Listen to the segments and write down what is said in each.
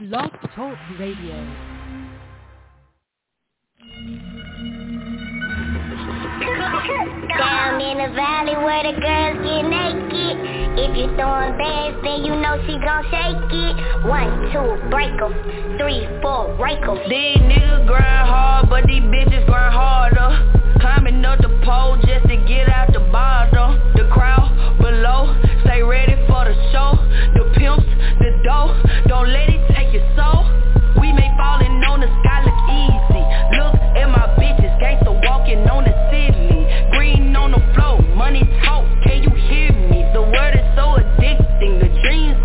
Blog Talk Radio. Down in the valley where the girls get naked. If you throwing bands, then you know she gon' shake it. One, two, break 'em. Three, four, break 'em. These niggas grind hard, but these bitches grind harder. Climbing up the pole just to get out the bottom. The crowd below, stay ready for the show. The pimps, the dough, don't let it take your soul. We may falling on the sky look easy. Look at my bitches, gangsta walking on the ceiling. Green on the floor, money talk, can you hear me? The word is so addicting, the dreams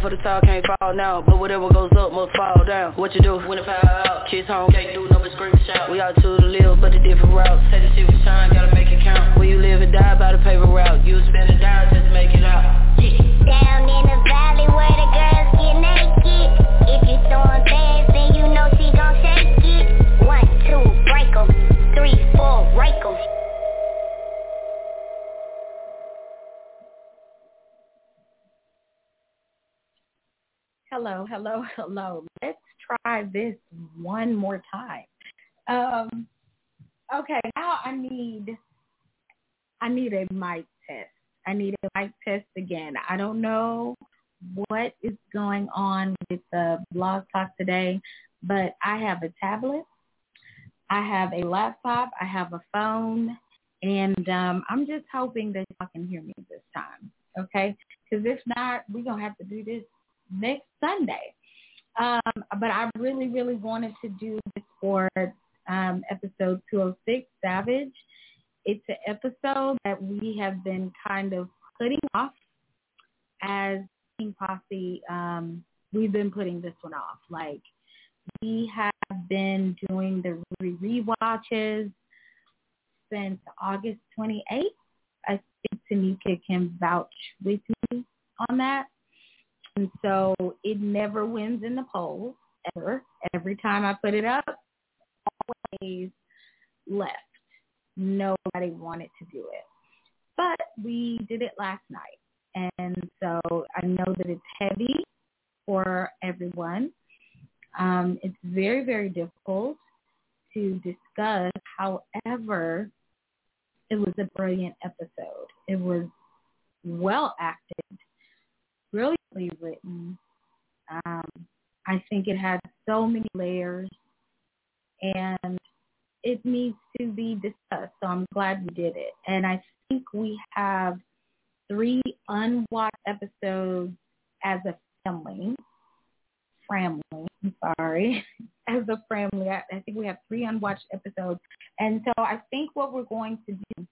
spending. For the top, can't fall now, but whatever goes up must fall down. What you do when it fall out? Kids home, can't do no but scream shout. We out to the live, but a different route. Say the shit for time, gotta make it count. Where you live and die by the paper route. You spend a down just to make it out. Down in the valley where the girls get naked. If you throwing bands, then you know she gon' shake it. One, two, break 'em. Three, four, break 'em. Hello, hello, hello. Let's try this one more time. Um, okay, now I need I need a mic test. I need a mic test again. I don't know what is going on with the blog talk today, but I have a tablet, I have a laptop, I have a phone, and um, I'm just hoping that y'all can hear me this time. Okay, because if not, we're gonna have to do this next Sunday. Um, but I really, really wanted to do this for um, episode 206, Savage. It's an episode that we have been kind of putting off as King Posse. Um, we've been putting this one off. Like we have been doing the re-watches since August 28th. I think Tanika can vouch with me on that. And so it never wins in the polls ever. Every time I put it up, always left. Nobody wanted to do it. But we did it last night. And so I know that it's heavy for everyone. Um, it's very, very difficult to discuss. However, it was a brilliant episode. It was well acted, brilliantly written. Um, I think it has so many layers and it needs to be discussed. So I'm glad we did it. And I think we have three unwatched episodes as a family. Family, I'm sorry. As a family, I, I think we have three unwatched episodes. And so I think what we're going to do,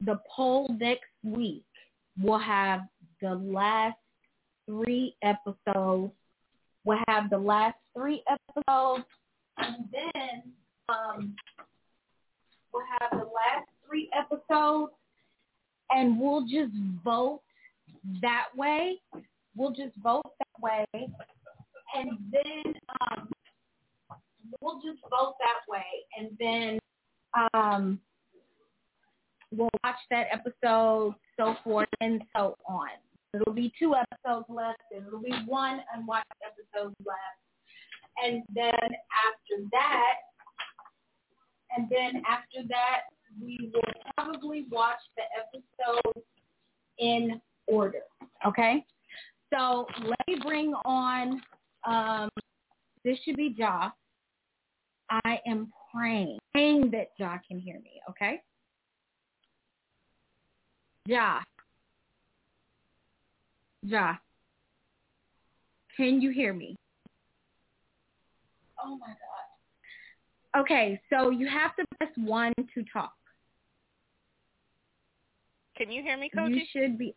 the poll next week will have the last three episodes. We'll have the last three episodes, and then um, we'll have the last three episodes, and we'll just vote that way. We'll just vote that way, and then um, we'll just vote that way, and then um, we'll watch that episode, so forth and so on. It'll be two episodes left, and it'll be one unwatched episode left. And then after that, and then after that, we will probably watch the episode in order. Okay? So let me bring on, um, this should be Ja. I am praying, praying that Ja can hear me. Okay? Ja. Ja. Can you hear me? Oh my God. Okay, so you have to press one to talk. Can you hear me, You Coachy? should be.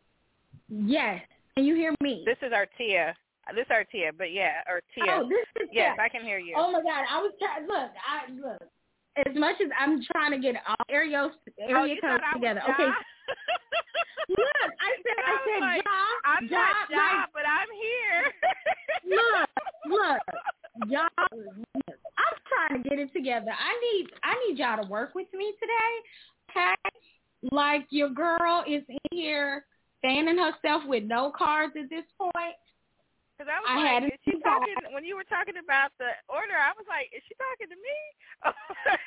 Yes. Can you hear me? This is Artia. This is Artia, but yeah, Artia. Oh, this is yes, yeah. I can hear you. Oh my God! I was trying. Look, I look. As much as I'm trying to get all area oh, area you codes thought I was together. Okay. Look, I said, I, I said, like, Ja, I'm Ja, not Ja, like, but I'm here. look, look, y'all. look, I'm trying to get it together. I need, I need y'all to work with me today. Okay, like your girl is in here fanning herself with no cards at this point. Because I was I like, had is she talking when you were talking about the order? I was like, is she talking to me?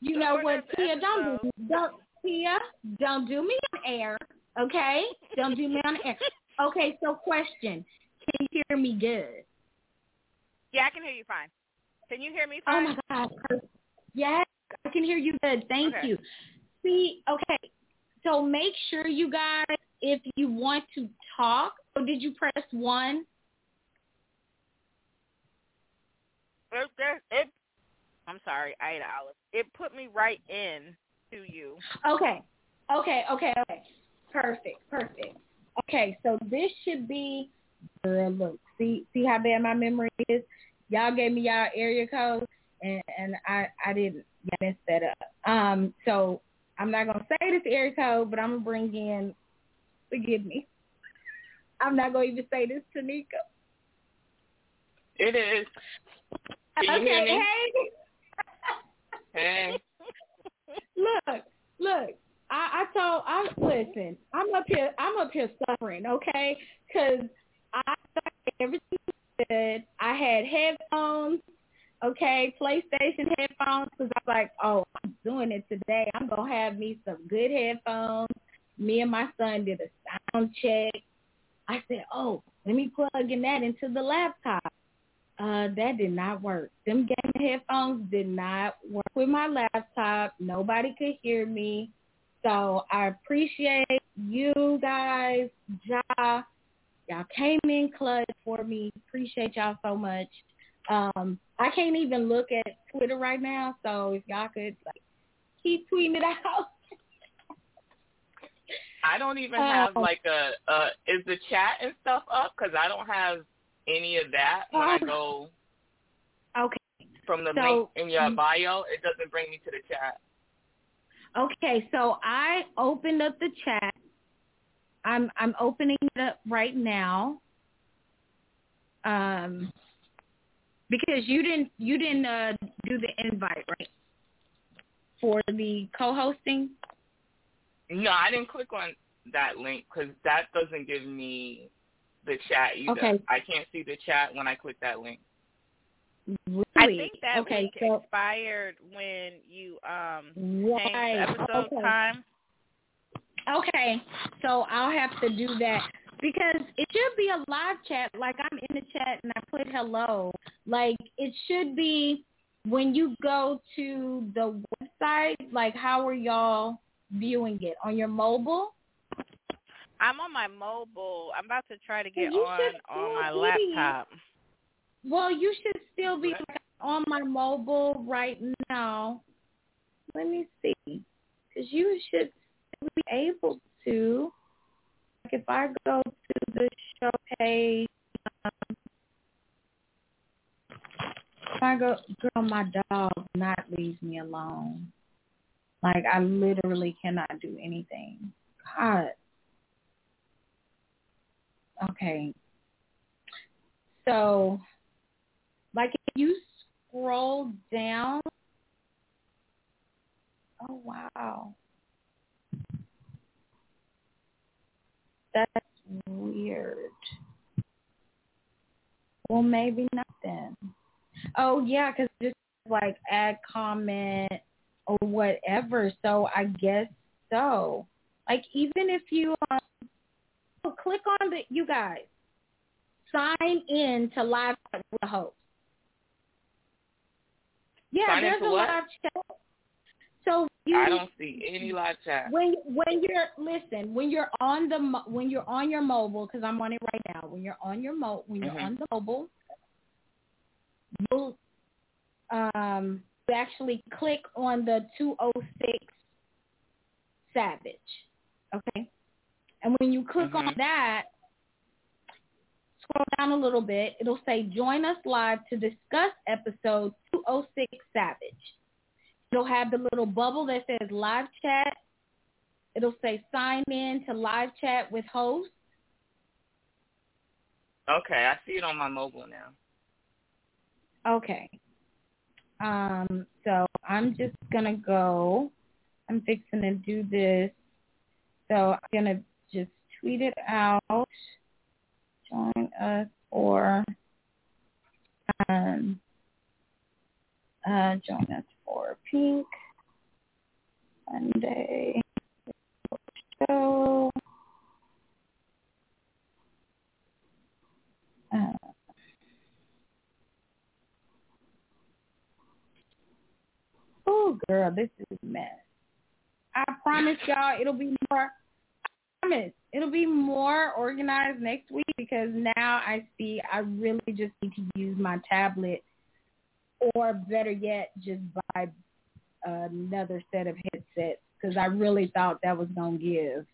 You know what, Tia? Don't do don't Tia, don't do me on air, okay? Don't do me on air. Okay, so question: Can you hear me good? yeah, I can hear you fine. Can you hear me fine? Oh my God! Yes, I can hear you good. Thank Okay. you. See, okay. So make sure you guys, if you want to talk, or did you press one? It, it, I'm sorry, I ate Alice. It put me right in to you. Okay. Okay, okay, okay. Perfect, perfect. Okay, so this should be girl look. See see how bad my memory is? Y'all gave me y'all area code and, and I, I didn't I messed that up. Um so I'm not gonna say this area code, but I'm gonna bring in forgive me. I'm not gonna even say this to Nico. It is. Can you hear okay, me? hey. Hey. look, look. I, I told I listen. I'm up here. I'm up here suffering, okay? Because I thought everything was good. I had headphones, okay, PlayStation headphones. Because I was like, oh, I'm doing it today. I'm gonna have me some good headphones. Me and my son did a sound check. I said, oh, let me plug in that into the laptop. Uh, that did not work. Them game headphones did not work with my laptop. Nobody could hear me. So I appreciate you guys, Ja. Y'all came in clutch for me. Appreciate y'all so much. Um, I can't even look at Twitter right now, so if y'all could like keep tweeting it out. I don't even have Um, like a, uh, is the chat and stuff up? Because I don't have any of that when I Um, go okay. from the so- link in your bio. It doesn't bring me to the chat. Okay, so I opened up the chat. I'm I'm opening it up right now. Um because you didn't you didn't uh do the invite, right? For the co-hosting? No, I didn't click on that link because that doesn't give me the chat either. Okay. I can't see the chat when I click that link. Really? I think that okay, link so expired when you um right. changed episode okay. time. Okay, so I'll have to do that because it should be a live chat. Like I'm in the chat and I put hello. Like it should be when you go to the website. Like how are y'all viewing it on your mobile? I'm on my mobile. I'm about to try to get on on my be. laptop. Well, you should still be like, on my mobile right now. Let me see, because you should be able to. Like if I go to the show page, um, I go, girl, my dog not leaves me alone. Like I literally cannot do anything. God. Okay. So, like if you scroll down, oh wow, that's weird. Well, maybe not then. Oh yeah, because just like add comment or whatever. So I guess so. Like even if you um, click on the you guys sign in to live chat with the host. Yeah, Sign there's a what? live chat. So you I don't see any live chat. when when you're listen when you're on the when you're on your mobile because I'm on it right now. When you're on your mo when you're Mhm. on the mobile, you'll um you actually click on the 206 Savage. Okay, and when you click on Mhm. that, scroll down a little bit. It'll say join us live to discuss episode 206 Savage. It'll have the little bubble that says live chat. It'll say sign in to live chat with host. Okay, I see it on my mobile now. Okay. Um, so I'm just gonna go. I'm fixing to do this. So I'm gonna just tweet it out. Join us or um uh join us for pink Monday show. Uh, oh girl, this is a mess. I promise y'all it'll be more I promise it'll be more organized next week because now I see I really just need to use my tablet or better yet just buy another set of headsets because I really thought that was gonna give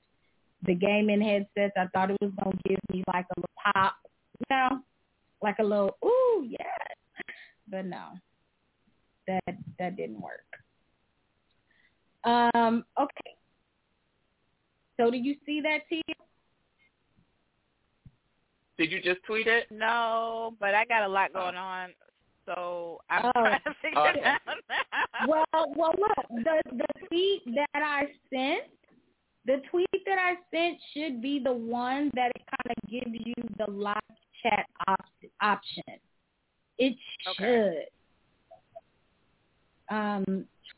the gaming headsets. I thought it was gonna give me like a little pop, you know, like a little ooh yeah, but no, that that didn't work. Um, okay. So do you see that, Tia? Did you just tweet it? No, but I got a lot going on, so I'm Oh. trying to figure Okay. it out now. Well, well, look, the the tweet that I sent, the tweet that I sent should be the one that it kind of gives you the live chat op- option. It should. Okay. Um,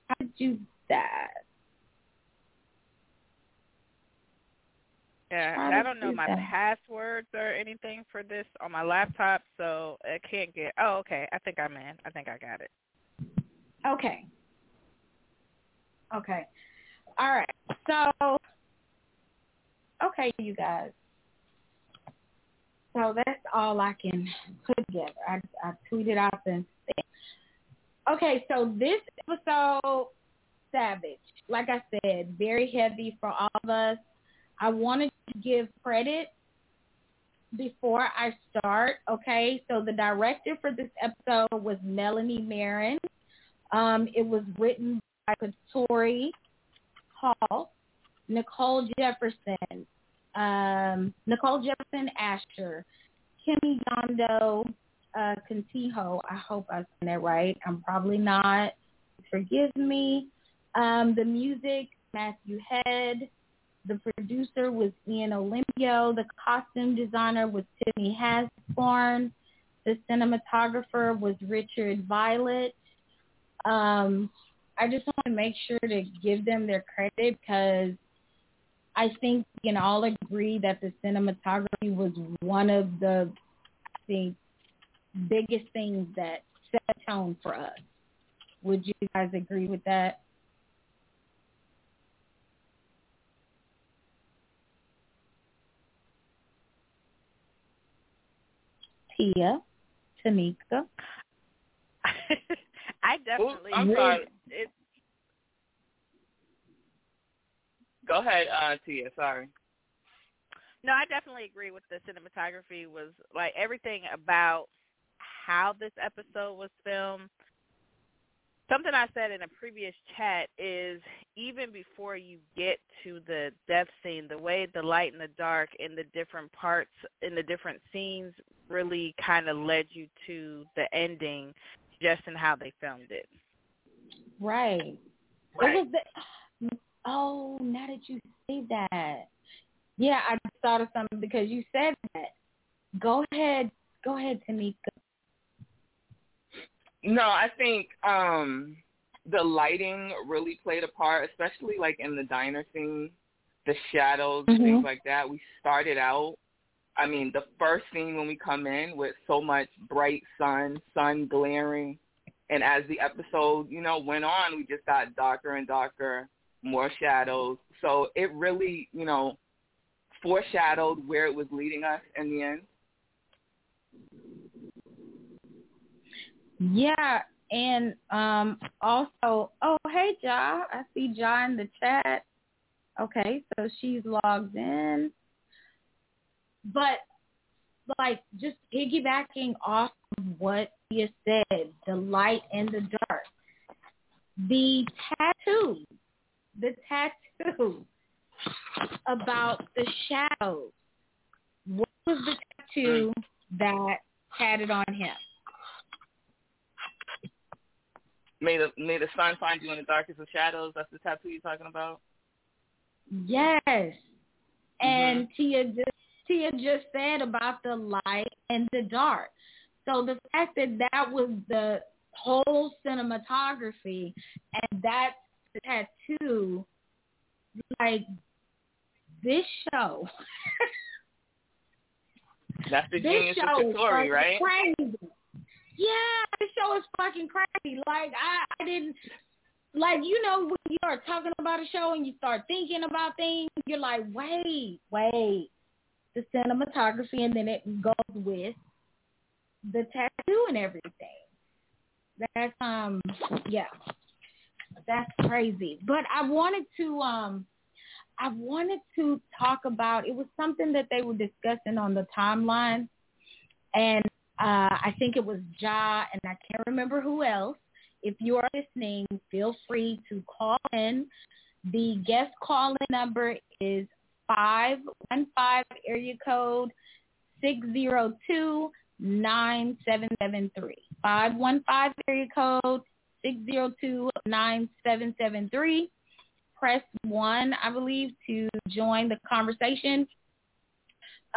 try to do that. Yeah, I don't know my that? passwords or anything for this on my laptop, so I can't get. Oh, okay. I think I'm in. I think I got it. Okay. Okay. All right. So, okay, you guys. So that's all I can put together. I, I tweeted out said. Okay, so this episode, Savage, like I said, very heavy for all of us. I wanted to give credit before I start. Okay, so the director for this episode was Melanie Marin. Um, it was written by Katori Hall, Nicole Jefferson, um, Nicole Jefferson Asher, Kimmy Yondo, uh, Contijo. I hope I said that right. I'm probably not. Forgive me. Um, the music, Matthew Head. The producer was Ian Olympio. The costume designer was Tiffany Hasborn. The cinematographer was Richard Violet. Um, I just want to make sure to give them their credit because I think we can all agree that the cinematography was one of the, I think, biggest things that set a tone for us. Would you guys agree with that? Tia, Tamika. I definitely. I'm agree. sorry. It, Go ahead, uh, Tia. Sorry. no, I definitely agree with the cinematography. Was like everything about how this episode was filmed. Something I said in a previous chat is even before you get to the death scene, the way the light and the dark in the different parts in the different scenes really kind of led you to the ending, just in how they filmed it. Right. Right. It was the, oh, now that you say that. Yeah, I just thought of something because you said that. Go ahead. Go ahead, Tamika. No, I think um the lighting really played a part, especially like in the diner scene, the shadows, Mhm. things like that. We started out I mean, the first scene when we come in with so much bright sun, sun glaring, and as the episode, you know, went on, we just got darker and darker, more shadows. So it really, you know, foreshadowed where it was leading us in the end. Yeah, and um also, oh hey Ja, I see Ja in the chat. Okay, so she's logged in. But like just piggybacking off of what you said, the light and the dark. The tattoo, the tattoo about the shadows. What was the tattoo that had it on him? May the may the sun find you in the darkest of shadows. That's the tattoo you're talking about. Yes. And mm-hmm. Tia just Tia just said about the light and the dark. So the fact that that was the whole cinematography and that's the tattoo, like this show. That's the genius show of Katori, fucking right? Crazy. Yeah, this show is fucking crazy. Like I, I didn't like you know when you start talking about a show and you start thinking about things, you're like, wait, wait, the cinematography, and then it goes with the tattoo and everything. That's um, yeah, that's crazy. But I wanted to um, I wanted to talk about. It was something that they were discussing on the timeline, and uh, I think it was Ja, and I can't remember who else. If you are listening, feel free to call in. The guest call-in number is 515 area code 602 9773. 515 area code 602 9773. Press 1, I believe, to join the conversation.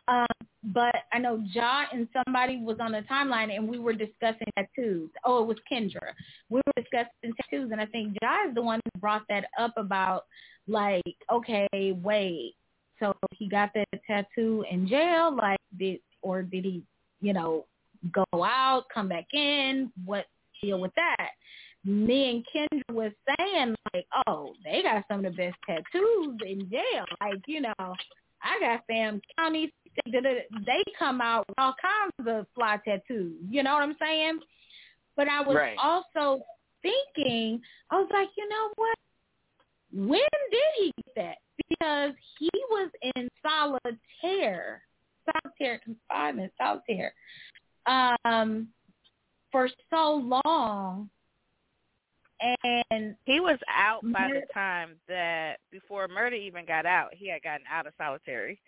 Um, but I know Ja and somebody was on the timeline and we were discussing tattoos. Oh, it was Kendra. We were discussing tattoos and I think Ja is the one who brought that up about like, okay, wait, so he got that tattoo in jail, like did or did he, you know, go out, come back in? What deal with that? Me and Kendra was saying like, oh, they got some of the best tattoos in jail. Like, you know, I got Sam County. They come out with all kinds of fly tattoos. You know what I'm saying? But I was Right. also thinking, I was like, you know what? When did he get that? Because he was in solitaire, solitaire confinement, solitaire, um, for so long, and He was out by Mur- the time that before Murda even got out, he had gotten out of solitary.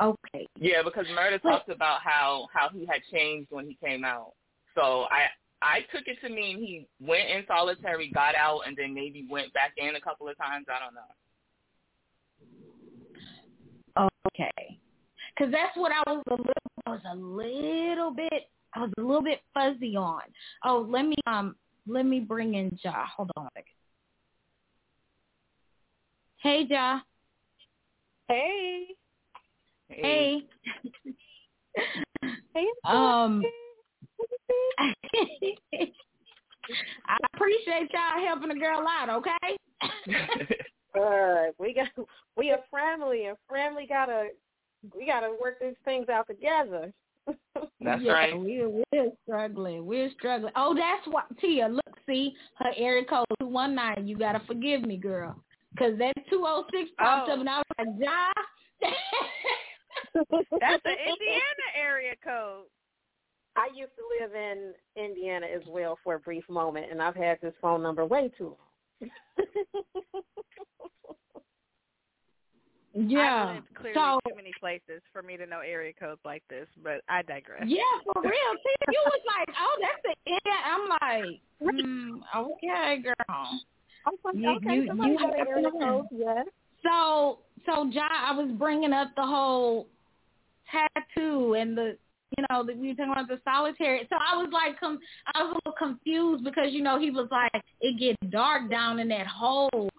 okay, Yeah, because Murda But- talked about how how he had changed when he came out. So I I took it to mean he went in solitary, got out, and then maybe went back in a couple of times. I don't know. Okay. Because that's what I was a little, I was a little bit, I was a little bit fuzzy on. Oh, let me, um, let me bring in Ja. Hold on a second. Hey, Ja. Hey. Hey. Hey. um, I appreciate y'all helping a girl out. Okay. Uh, we got we a family and family gotta we gotta work these things out together. That's yeah, right. We're we're struggling. We're struggling. Oh, that's what Tia. Look, see her area code two one nine. You gotta forgive me, girl, because that two oh six popped Oh. up, and I was like, Ja. That's the Indiana area code. I used to live in Indiana as well for a brief moment, and I've had this phone number way too long. I've yeah. lived clearly So too many places for me to know area codes like this, but I digress. yeah, for real. See, you was like, oh, that's the end. I'm like, mm, okay, girl. okay, You- okay, you- you have area to code, yes. So, so Ja, I was bringing up the whole tattoo and the, you know, we were talking about the solitary. So I was like, com- I was a little confused because you know he was like, it gets dark down in that hole,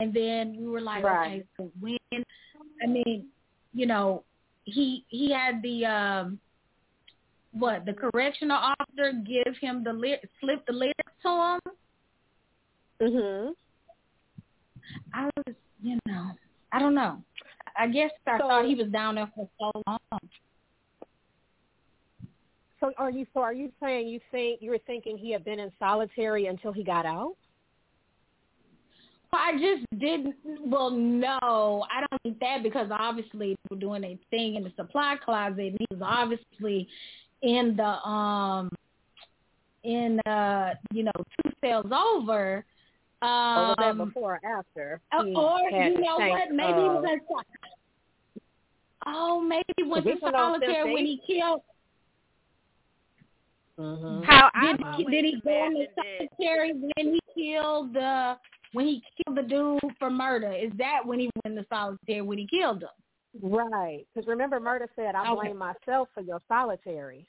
and then we were like, Right. okay, so when? I mean, you know, he he had the um, what the correctional officer give him the ly- slip the lyrics to him. Mhm. I was, you know, I don't know. I guess I So- thought he was down there for so long. So are you so are you saying you think you were thinking he had been in solitary until he got out? I just didn't. Well, no, I don't think that because obviously they were doing a thing in the supply closet, and he was obviously in the um in uh you know two cells over. or was that Um, before or after? Uh, or you know tank what? Maybe he was of- in. Oh, maybe he went to Because we went on solitaire when he killed. Mhm. How Did, I've always did he go into imagined it, solitary when he killed the when he killed the dude for murder? Is that when he went into solitary when he killed him? Right. Because remember, Murda said, I Okay. blame myself for your solitary.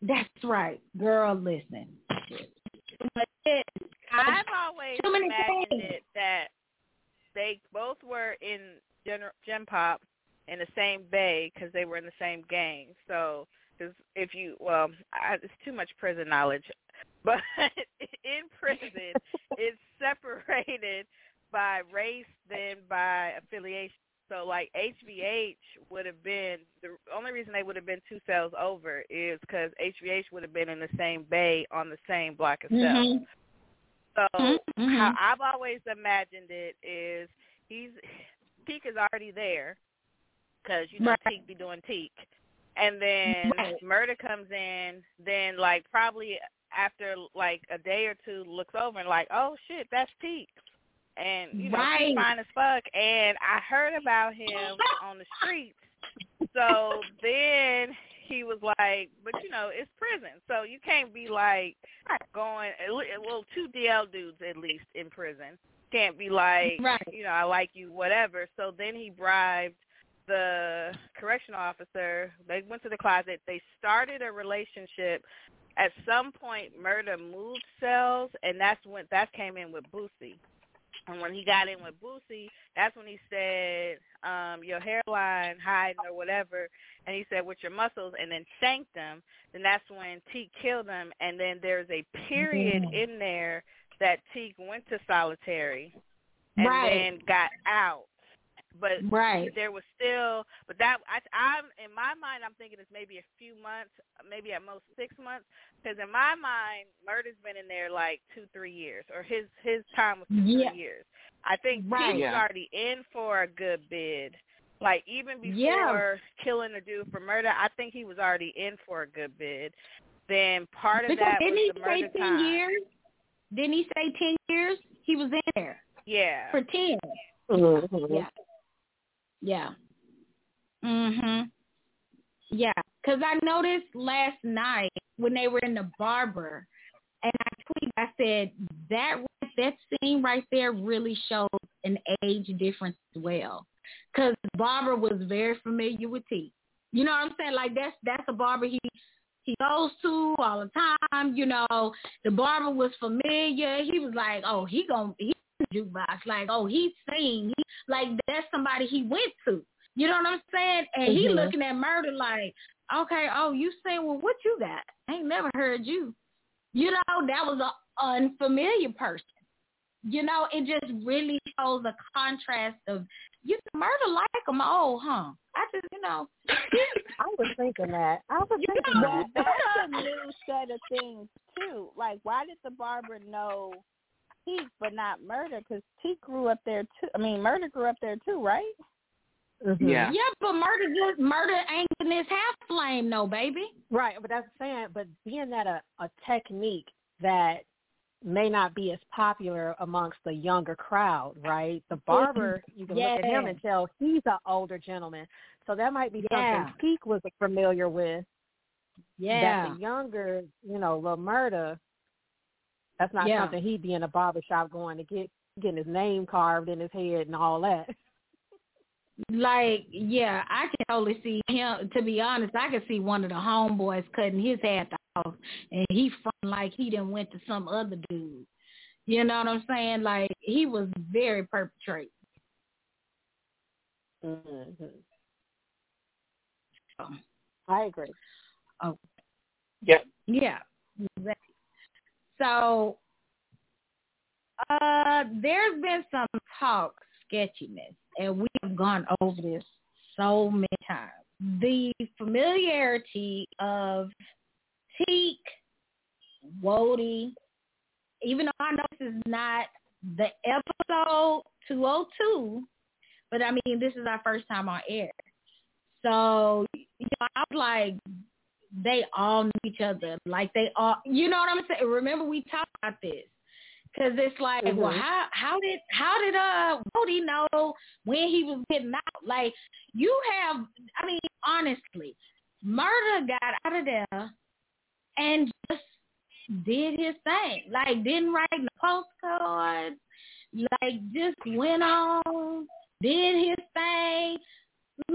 That's right, girl. Listen, but it, I've always Too many imagined things. it that they both were in Gen, Gen Pop in the same bay because they were in the same gang. So, cause if you, well, I, it's too much prison knowledge, but in prison, it's separated by race than by affiliation. So, like HBH would have been the only reason they would have been two cells over is because HBH would have been in the same bay on the same block of cells. Mhm. So Mhm. how I've always imagined it is he's Teak is already there because you know Right. Teak be doing Teak, and then Right. Murda comes in. Then like probably after like a day or two, looks over and like, oh shit, that's Teak, and you know Right. she's fine as fuck. And I heard about him on the streets. So then he was like, but you know, it's prison, so you can't be like going. Well, two DL dudes at least in prison can't be like, Right. you know, I like you, whatever. So then he bribed the correctional officer. They went to the closet. They started a relationship. At some point, Murda moved cells, and that's when that came in with Boosie. And when he got in with Boosie, that's when he said, um, your hairline hiding or whatever. And he said, with your muscles, and then shanked him. Then that's when Teak killed him. And then there's a period Mhm. in there that Teak went to solitary and Right. then got out. But Right. there was still, but that I, I'm in my mind, I'm thinking it's maybe a few months, maybe at most six months, because in my mind, Murda's been in there like two, three years, or his his time was two, Yeah. three years. I think Right. Teak's Yeah. already in for a good bid. Like even before Yeah. killing the dude for murder, I think he was already in for a good bid. Then part of that Because that didn't was he the say ten time. years? Didn't he say ten years? He was in there Yeah. for ten. Mm-hmm. Yeah. Yeah. Mhm. Yeah, because I noticed last night when they were in the barber, and I tweeted, I said that that scene right there really shows an age difference as well. Because barber was very familiar with T. You know what I'm saying? Like that's that's a barber he he goes to all the time. You know, the barber was familiar. He was like, oh, he gonna he jukebox. Like, oh, he's seen. He, like that's somebody he went to. You know what I'm saying? And he Mhm. looking at Murda like, okay, oh, you saying, well, what you got? I ain't never heard you. You know, that was a unfamiliar person. You know, it just really shows the contrast of you know, Murda like him. Oh, huh? I just, you know, I was thinking that. I was You thinking know, that. That's a new set of things too. Like, why did the barber know Teak but not Murda? Because Teak grew up there too. I mean, Murda grew up there too, right? Mhm. Yeah. yeah, but Murda just Murda ain't in this half flame, no baby. Right, but that's saying, but being that a, a technique that may not be as popular amongst the younger crowd, right? The barber, you can look at him and tell he's an older gentleman. So that might be Yeah. something Teak was familiar with. Yeah, That the younger, you know, little Murda, that's not Yeah. something he'd be in a barber shop going to get getting his name carved in his head and all that. like yeah, I can totally see him. To be honest, I can see one of the homeboys cutting his head off, and he front like he didn't went to some other dude. You know what I'm saying? Like he was very perpetrate. Mm-hmm. So, I agree. Yep. Yeah. Exactly. So uh there's been some talk sketchiness and we have gone over this so many times. The familiarity of Teak, Wody, even though I know this is not the episode 202, but I mean, this is our first time on air. So, you know, I was like, they all knew each other. Like they all, you know what I'm saying? Remember we talked about this. Cause it's like, well, Mhm. how how did how did uh Wody know when he was getting out? Like you have, I mean, honestly, Murda got out of there and just did his thing. Like didn't write no postcards, like just went on, did his thing.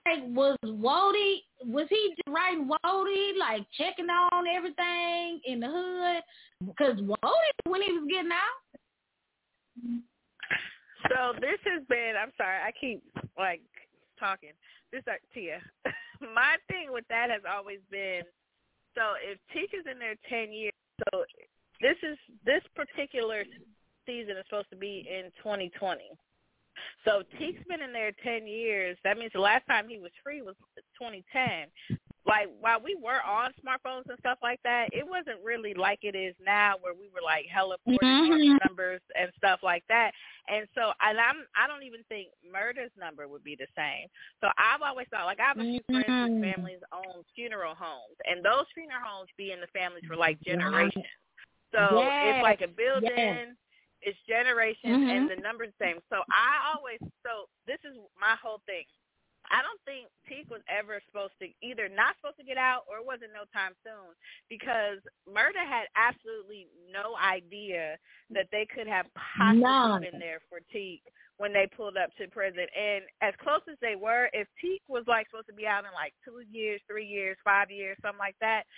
Like was Wody was he writing Wody like checking on everything in the hood? Because Wody when he was getting out. So this has been. I'm sorry, I keep like talking. This is Tia. My thing with that has always been. So if Teak is in there ten years, so this is this particular season is supposed to be in 2020. So Teak's been in there 10 years. That means the last time he was free was 2010. Like while we were on smartphones and stuff like that, it wasn't really like it is now, where we were like hella mm-hmm. numbers and stuff like that. And so, and I'm I don't even think Murda's number would be the same. So I've always thought like I have a few mm-hmm. friends whose families own funeral homes, and those funeral homes be in the families for like generations. So yes. it's like a building. Yes. It's generations mm-hmm. and the numbers the same. So I always so this is my whole thing. I don't think Teak was ever supposed to either not supposed to get out or it wasn't no time soon because Murda had absolutely no idea that they could have possibly None. been there for Teak when they pulled up to prison. And as close as they were, if Teak was like supposed to be out in like two years, three years, five years, something like that,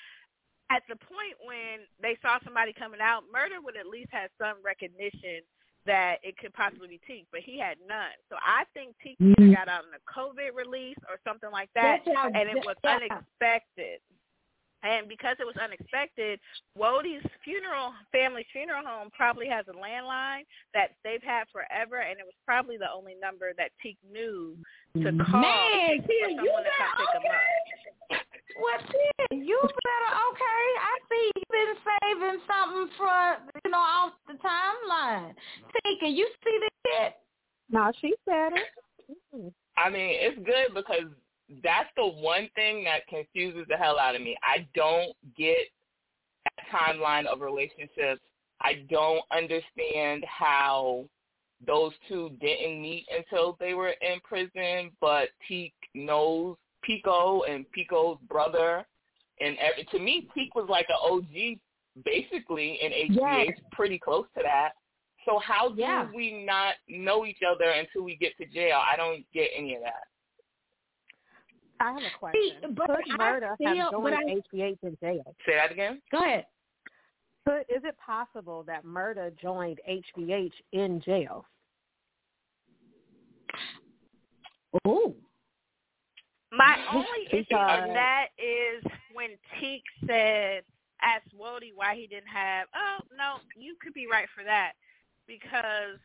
at the point when they saw somebody coming out, Murda would at least have some recognition that it could possibly be Teak, but he had none. So I think Teak mm-hmm. got out in a COVID release or something like that, and it was yeah. unexpected. And because it was unexpected, Wodie's funeral, family's funeral home probably has a landline that they've had forever, and it was probably the only number that Teak knew to call Man, for someone you to come pick him up. What then? You better okay. I see you've been saving something for you know off the timeline. Tika, you see this? No, she said it. Mm-hmm. I mean, it's good because that's the one thing that confuses the hell out of me. I don't get that timeline of relationships. I don't understand how those two didn't meet until they were in prison, but Teak knows Pico and Pico's brother. And every, to me, Teak was like an OG basically in HBH, yes. pretty close to that. So how do yeah. we not know each other until we get to jail? I don't get any of that. I have a question. See, but Could Murda feel, have joined I, HBH in jail? Say that again. Go ahead. Could is it possible that Murda joined HBH in jail? Oh. My only issue with that is when Teak said, asked Wody why he didn't have, oh, no, you could be right for that. Because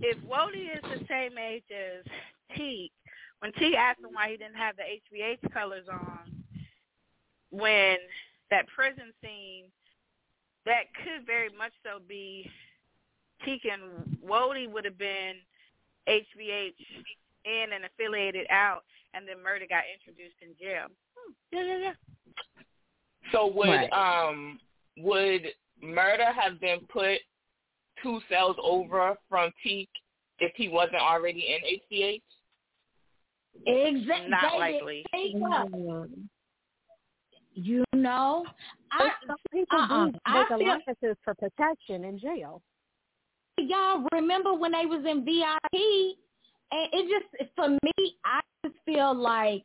if Wody is the same age as Teak, when T asked him why he didn't have the HBH colors on, when that prison scene, that could very much so be Teak and Wody would have been HBH in and affiliated out, and then Murda got introduced in jail. Hmm. Yeah, yeah, yeah. So would right. um would Murda have been put two cells over from Teak if he wasn't already in HBH? Exactly. Not likely. You know, I, some people uh-uh. do take allowances for protection in jail. Y'all remember when they was in VIP and it just for me, I just feel like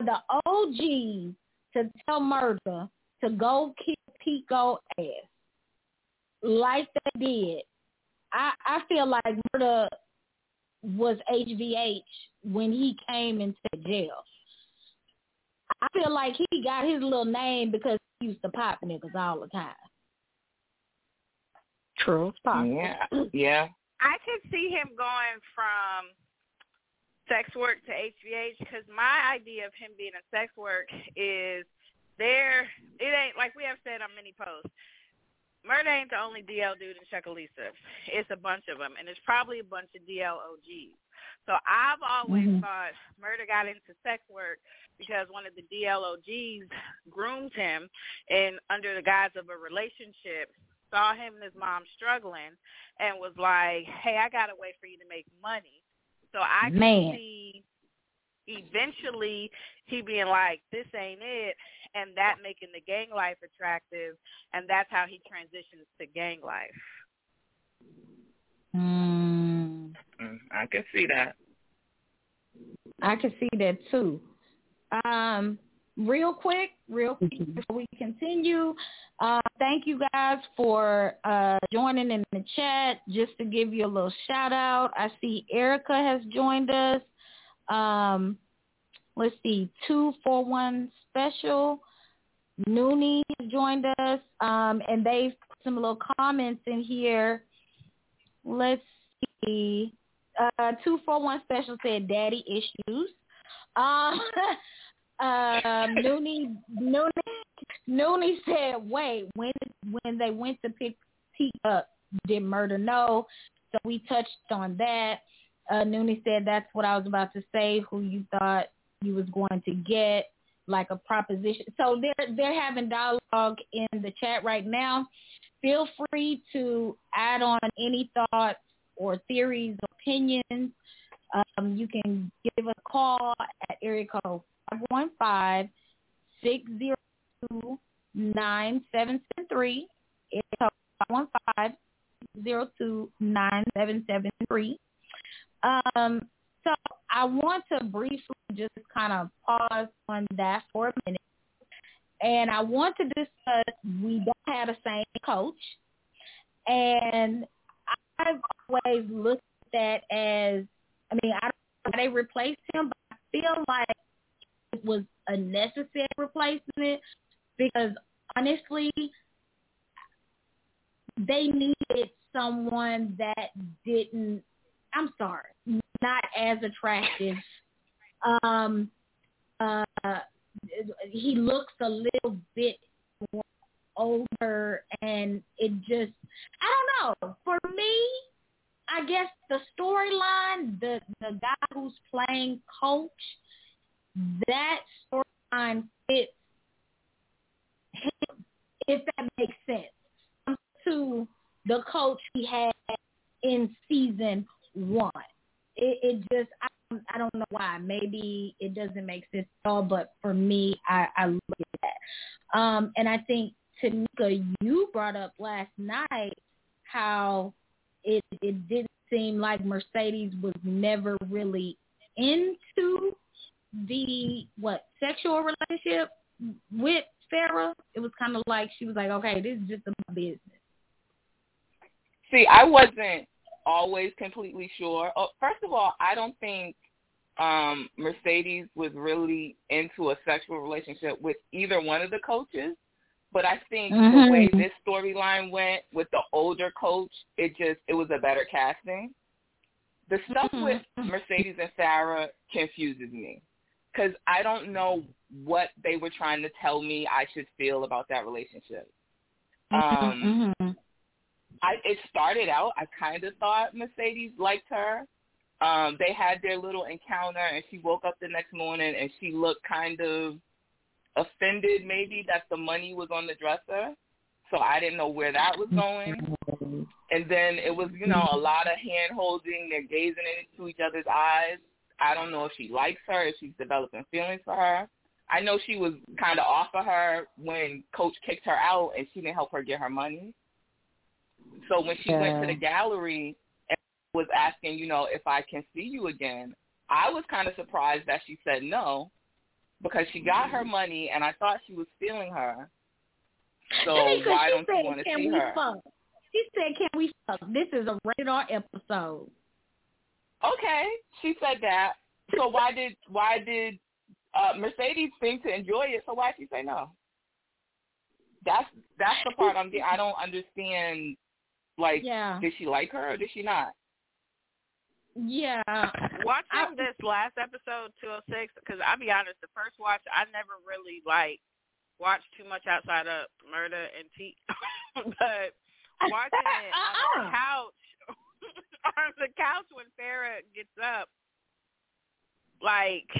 the OG to tell Murda to go kick Pico ass like they did. I I feel like Murda was HBH when he came into jail. I feel like he got his little name because he used to pop niggas all the time. True. Yeah. Yeah. I could see him going from sex work to HBH because my idea of him being a sex work is there. It ain't like we have said on many posts. Murda ain't the only DL dude in Chucalissa. It's a bunch of them, and it's probably a bunch of DL OGs. So I've always mm-hmm. thought Murda got into sex work because one of the DL OGs groomed him, and under the guise of a relationship, saw him and his mom struggling, and was like, "Hey, I got a way for you to make money." So I can see eventually he being like, "This ain't it," and that making the gang life attractive, and that's how he transitions to gang life. Mm. Mm, I can see that. I can see that too. Um, real quick, real quick before we continue, uh, thank you guys for uh, joining in the chat. Just to give you a little shout out, I see Erica has joined us. Um, let's see, two four one special. Nooney has joined us, um, and they've put some little comments in here. Let's see. Uh, two four one special said daddy issues. Um, um, Noonie, Noonie, Noonie said, "Wait, when when they went to pick T up, did Murda no?" So we touched on that. Uh, Noonie said, "That's what I was about to say. Who you thought you was going to get, like a proposition." So they're they're having dialogue in the chat right now. Feel free to add on any thoughts or theories, opinions. Um, you can give a call at area code 515 602 9773. It's 515 602 9773. Um, so I want to briefly just kind of pause on that for a minute. And I want to discuss we don't have the same coach. And I've always looked at that as, I mean, I don't know why they replaced him, but I feel like was a necessary replacement because honestly, they needed someone that didn't, I'm sorry, not as attractive. Um, uh, he looks a little bit older and it just I don't know. For me, I guess the storyline, the the guy who's playing coach, that storyline fits him, if that makes sense. To the coach he had in season one. It, it just I, I don't know why. Maybe it doesn't make sense at all, but for me, I, I look at that. Um, and I think Tanika, you brought up last night how it it didn't seem like Mercedes was never really into the what sexual relationship with Sarah, It was kind of like she was like, okay, this is just my business. See, I wasn't always completely sure. Oh, first of all, I don't think um Mercedes was really into a sexual relationship with either one of the coaches. But I think mm-hmm. the way this storyline went with the older coach, it just it was a better casting. The stuff mm-hmm. with Mercedes and Sarah confuses me because I don't know what they were trying to tell me I should feel about that relationship. Um, mm-hmm. I it started out I kind of thought Mercedes liked her. Um, they had their little encounter, and she woke up the next morning and she looked kind of offended, maybe that the money was on the dresser. So I didn't know where that was going. And then it was, you know, a lot of hand holding. They're gazing into each other's eyes. I don't know if she likes her, if she's developing feelings for her. I know she was kind of off of her when Coach kicked her out and she didn't help her get her money. So when she yeah. went to the gallery and was asking, you know, if I can see you again, I was kind of surprised that she said no because she got her money and I thought she was feeling her. So why don't said, you want to see her? Fuck? She said, "Can we fuck?" This is a rated R episode. Okay, she said that. So why did why did uh Mercedes seem to enjoy it? So why did she say no? That's that's the part I'm. I don't understand. Like, yeah. did she like her or did she not? Yeah. Watching I, this last episode, 206, because I'll be honest, the first watch, I never really, like, watched too much outside of Murda and T. but watching it on the couch, on the couch when Farrah gets up, like,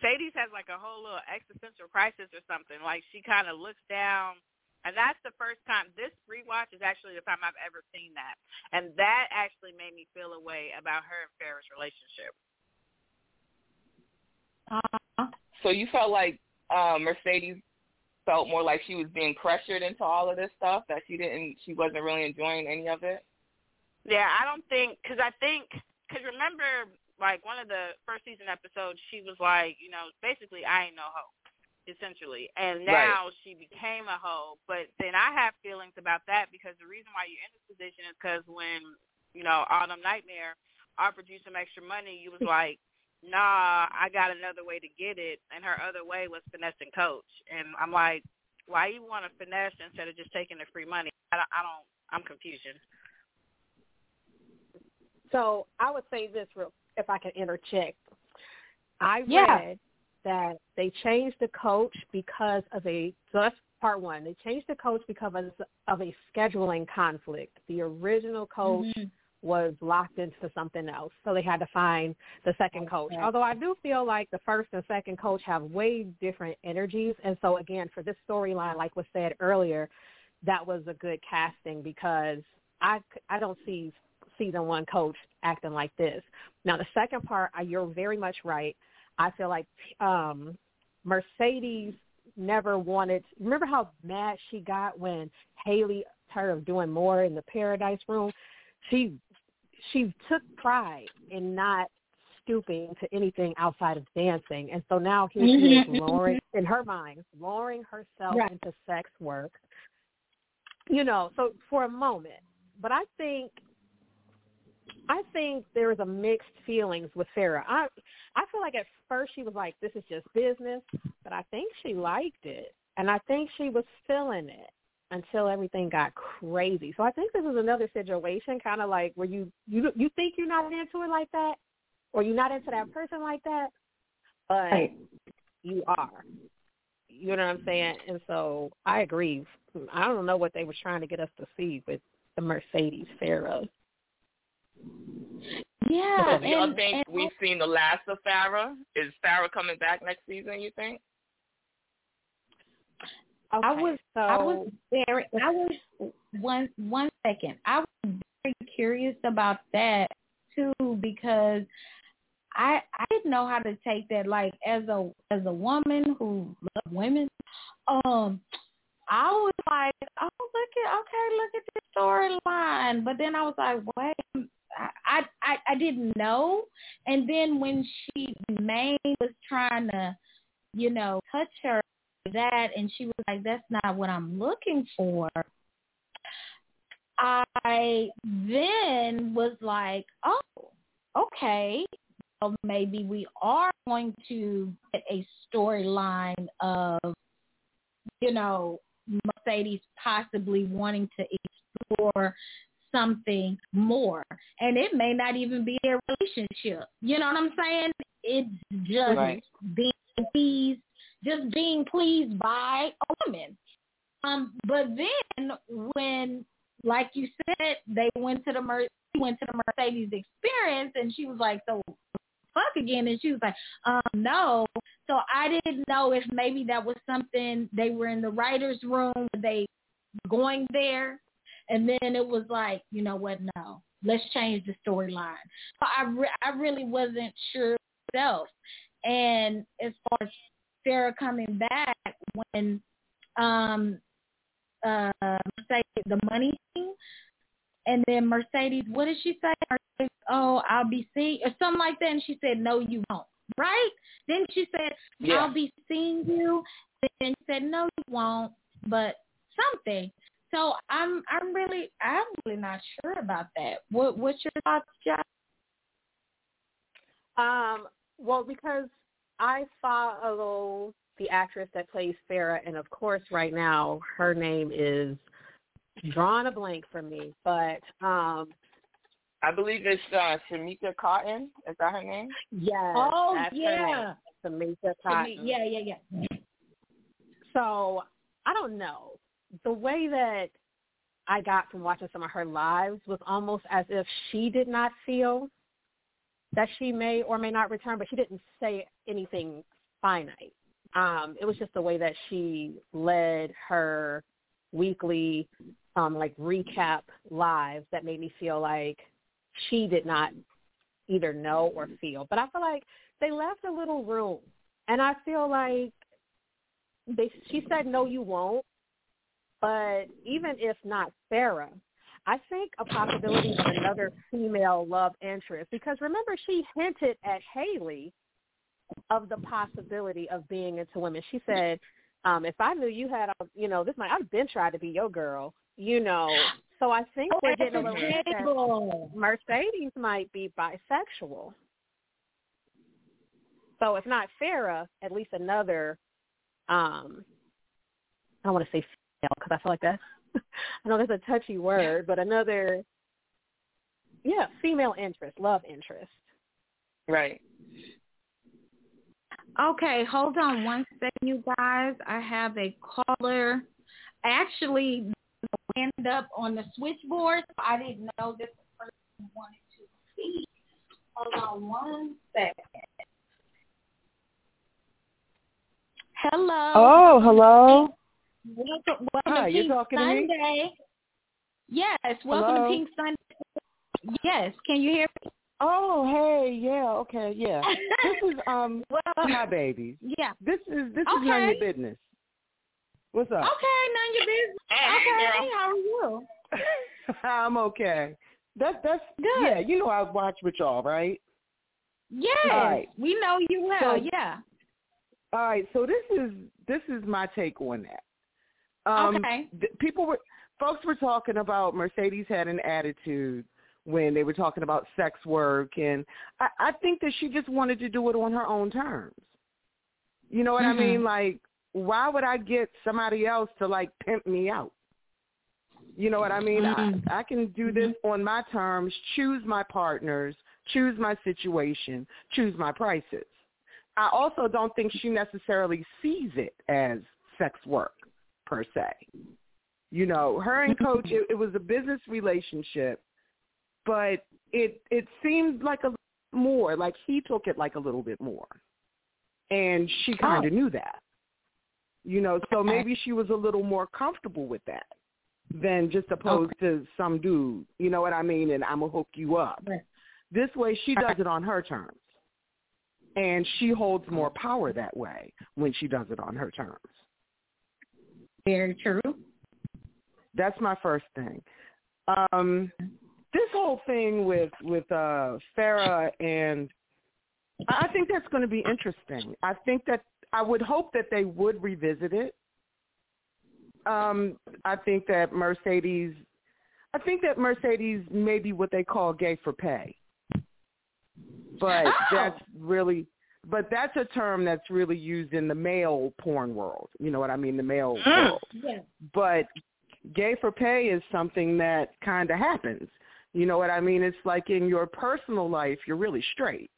Sadie's has, like, a whole little existential crisis or something. Like, she kind of looks down – and that's the first time this rewatch is actually the time I've ever seen that. And that actually made me feel a way about her and Farrah's relationship. Uh, so you felt like uh, Mercedes felt more like she was being pressured into all of this stuff that she didn't she wasn't really enjoying any of it? Yeah, I don't think because I think because remember like one of the first season episodes, she was like, you know, basically I ain't no hoe, essentially, and now Right. she became a hoe. But then I have feelings about that because the reason why you're in this position is because when you know Autumn Nightmare offered you some extra money, you was like, nah, I got another way to get it, and her other way was finessing Coach, and I'm like, why you want to finesse instead of just taking the free money? I don't, I don't I'm confused. So I would say this real, if I can interject. I Yeah. read that they changed the coach because of a so that's part one. They changed the coach because of, a scheduling conflict. The original coach Mhm. was locked into something else, so they had to find the second coach. Okay. Although I do feel like the first and second coach have way different energies, and so again, for this storyline, like was said earlier, that was a good casting because I I don't see season one coach acting like this. Now the second part, you're very much right. I feel like um Mercedes never wanted. Remember how mad she got when Haley tired of doing more in the Paradise Room? She she took pride in not stooping to anything outside of dancing, and so now here she is Mhm, mhm, lowering in her mind, lowering herself Right. into sex work. You know, so for a moment, but I think I think there's a mixed feelings with Sarah. I I feel like at first she was like, "This is just business," but I think she liked it, and I think she was feeling it until everything got crazy. So I think this is another situation, kind of like where you you you think you're not into it like that, or you're not into that person like that, but Right. you are. You know what I'm saying? And so I agree. I don't know what they were trying to get us to see with the Mercedes Farah. Yeah, So do y'all and, think and we've seen the last of Farrah? Is Farrah coming back next season? You think? Okay, I was so I was very I was one one second. I was very curious about that too because I I didn't know how to take that like as a as a woman who loves women. Um I was like, oh look at okay, look at this storyline. But then I was like, wait, I, I I didn't know. And then when she May was trying to, you know, touch her that and she was like, That's not what I'm looking for I then was like, Oh, okay. Well, maybe we are going to get a storyline of, you know, Mercedes possibly wanting to explore something more. And it may not even be a relationship. You know what I'm saying? It's just Right. being pleased, just being pleased by a woman. Um, but then when, like you said, they went to the Mer- went to the Mercedes experience, and she was like, "So fuck again," and she was like, um, "No." So I didn't know if maybe that was something they were in the writers' room, Were they going there, and then it was like, you know what? No, let's change the storyline. So I re- I really wasn't sure myself. And as far as Sarah coming back when um uh Mercedes the money thing and then Mercedes what did she say? Mercedes, oh, I'll be seeing or something like that and she said, No you won't. Right? Then she said, Yeah. I'll be seeing you then she said, No you won't but something. So I'm I'm really I'm really not sure about that. What what's your thoughts, Jeff? Um, well, because I follow the actress that plays Farah, and of course, right now her name is drawn a blank for me. But um, I believe it's uh, Shamika Cotton. Is that her name? yes, Oh that's her yeah. name, Shamika Cotton. Yeah, yeah, yeah. So I don't know. The way that I got from watching some of her lives was almost as if she did not feel that she may or may not return, but she didn't say anything finite. Um, it was just the way that she led her weekly um like recap lives that made me feel like she did not either know or feel. But I feel like they left a little room. And I feel like they she said no you won't but even if not Sarah, I think a possibility of another female love interest because remember she hinted at Haley of the possibility of being into women. She said, um, if I knew you had, a, you know, this might, I've been trying to be your girl, you know. So I think we're getting a little Mercedes might be bisexual. So if not Farrah, at least another, um, I want to say because I feel like that's, I know that's a touchy word, but another, yeah, female interest, love interest. Right. Okay, hold on one second, you guys. I have a caller. Actually, end up on the switchboard. So I didn't know this person wanted to speak. Hold on one second. Hello. Oh, hello. Welcome, welcome Hi, to you're Pink talking to me? Sunday. Yes, welcome Hello? to Pink Sunday. Yes, can you hear me? Oh, hey, yeah, okay, yeah. This is um well, my babies. yeah. This is this is none of your business. What's up? Okay, none of your business. Okay, how are you? I'm okay. That's that's Good. yeah. You know I watch with y'all, right? Yes, All right. we know you well. So- yeah. All right. So this is this is my take on that. Um, Okay. th- people were folks were talking about Mercedes had an attitude when they were talking about sex work, and I, I think that she just wanted to do it on her own terms. You know what I Mhm. mean? Like, why would I get somebody else to like pimp me out? You know what I mean? Mhm. I, I can do this on my terms, choose my partners, choose my situation, choose my prices. I also don't think she necessarily sees it as sex work per se. You know, her and coach it, it was a business relationship, but it it seemed like a more like he took it like a little bit more. And she kind of oh. knew that. You know, so maybe she was a little more comfortable with that than just opposed to some dude. You know what I mean? And I'm gonna hook you up. Right. This way, she does it on her terms, and she holds more power that way when she does it on her terms. Very true. That's my first thing. Um, this whole thing with with uh, Farah and I think that's going to be interesting. I think that I would hope that they would revisit it. Um, I think that Mercedes, I think that Mercedes may be what they call gay for pay, but Oh. that's really, but that's a term that's really used in the male porn world. You know what I mean? The male world Yes. but gay for pay is something that kind of happens. You know what I mean? It's like in your personal life, you're really straight.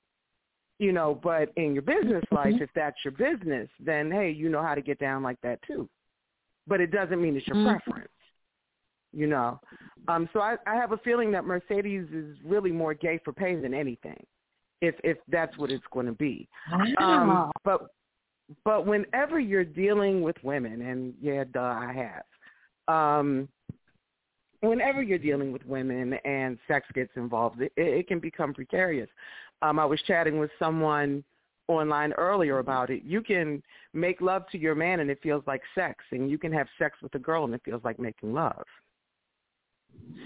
You know, but in your business life, if that's your business, then hey, you know how to get down like that too. But it doesn't mean it's your Mhm. preference. You know, um, so I, I have a feeling that Mercedes is really more gay for pay than anything, if if that's what it's going to be. Um, but but whenever you're dealing with women, and yeah, duh, I have. Um, whenever you're dealing with women and sex gets involved, it, it can become precarious. Um, I was chatting with someone online earlier about it. You can make love to your man and it feels like sex, and you can have sex with a girl and it feels like making love.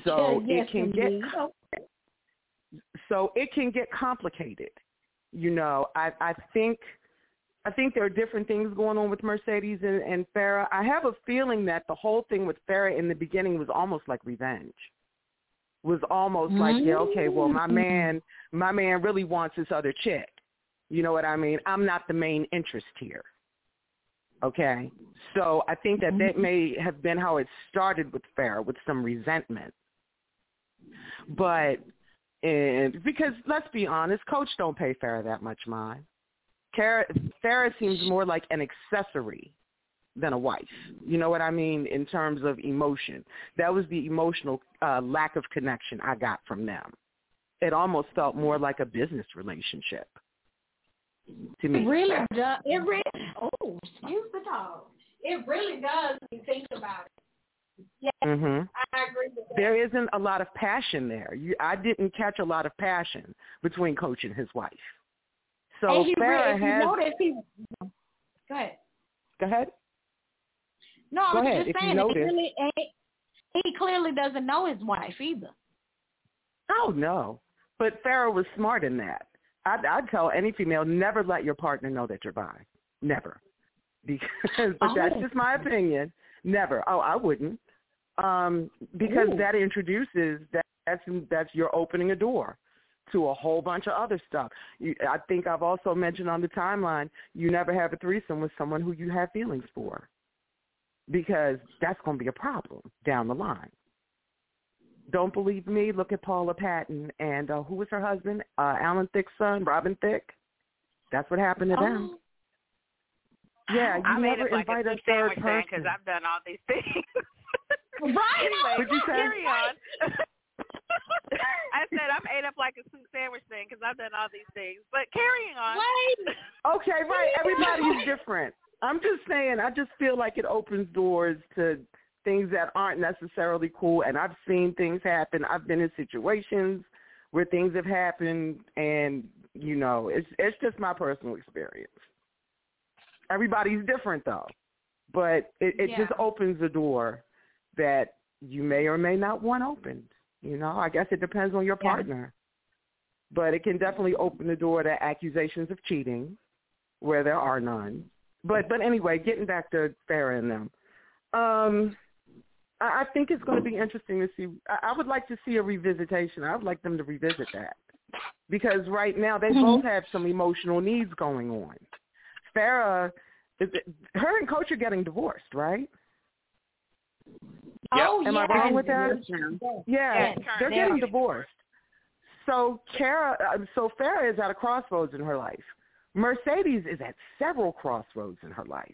So Yeah, yes, it can get indeed. Oh, so it can get complicated. You know, I I think I think there are different things going on with Mercedes and, and Farah. I have a feeling that the whole thing with Farah in the beginning was almost like revenge. Was almost like, yeah, okay, well my mm. man my man really wants this other chick. You know what I mean? I'm not the main interest here. Okay? So I think that that may have been how it started with Farah, with some resentment. But and because let's be honest, Coach don't pay Farrah that much mind. Farrah, seems more like an accessory than a wife. You know what I mean in terms of emotion. That was the emotional uh, lack of connection I got from them. It almost felt more like a business relationship to It me. really does. It really. Oh, excuse the dog. It really does. You think about it. Yeah, Mhm. I agree with that. There isn't a lot of passion there. You, I didn't catch a lot of passion between Coach and his wife. So and he Farrah really, if you has. notice, he. Go ahead. Go ahead. No, I Go was ahead, just saying, really ain't. he clearly doesn't know his wife either. Oh no, but Farrah was smart in that. I'd, I'd tell any female never let your partner know that you're bi. Never, because but Oh. that's just my opinion. Never. Oh, I wouldn't, um, because Ooh. that introduces that that's that's you're opening a door to a whole bunch of other stuff. You, I think I've also mentioned on the timeline you never have a threesome with someone who you have feelings for, because that's going to be a problem down the line. Don't believe me? Look at Paula Patton and uh, who was her husband? Uh, Alan Thicke's son, Robin Thicke. That's what happened to them. Oh, Yeah, you I made never it like invite a a third man because. I've done all these things. right. anyway, What'd you say? carry on. I said I'm ate up like a soup sandwich thing because I've done all these things. But carrying on. Wait. Okay, right. Everybody's different. I'm just saying. I just feel like it opens doors to things that aren't necessarily cool. And I've seen things happen. I've been in situations where things have happened, and you know, it's it's just my personal experience. Everybody's different though, but it, it just opens the door that you may or may not want opened. You know, I guess it depends on your Yeah. partner. But it can definitely open the door to accusations of cheating where there are none. But but anyway, getting back to Farrah and them. Um I think it's going to be interesting to see. I I would like to see a revisitation. I would like them to revisit that because right now they both have some emotional needs going on. Farrah, her and Coach are getting divorced, right? Oh, Am I yeah. wrong with that? Yeah, Yes, they're currently. getting divorced. So Kara, uh, so Farrah is at a crossroads in her life. Mercedes is at several crossroads in her life,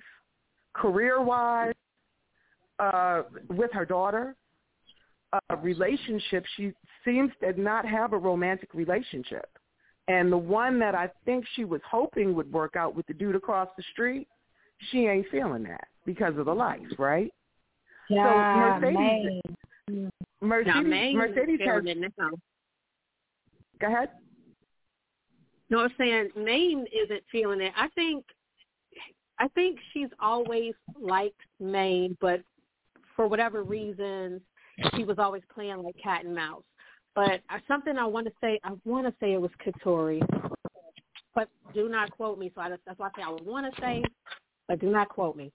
career-wise, uh, with her daughter, uh, relationship. She seems to not have a romantic relationship, and the one that I think she was hoping would work out with the dude across the street, she ain't feeling that because of the life, right? Yeah, Mercedes- man. Mercedes, now, Mercedes is has. feeling it now. Go ahead. No, I'm saying Maine isn't feeling it. I think, I think she's always liked Maine, but for whatever reasons, she was always playing like cat and mouse. But uh, something I want to say, I want to say it was Katori, but do not quote me. So I, that's why I say I would want to say, but do not quote me.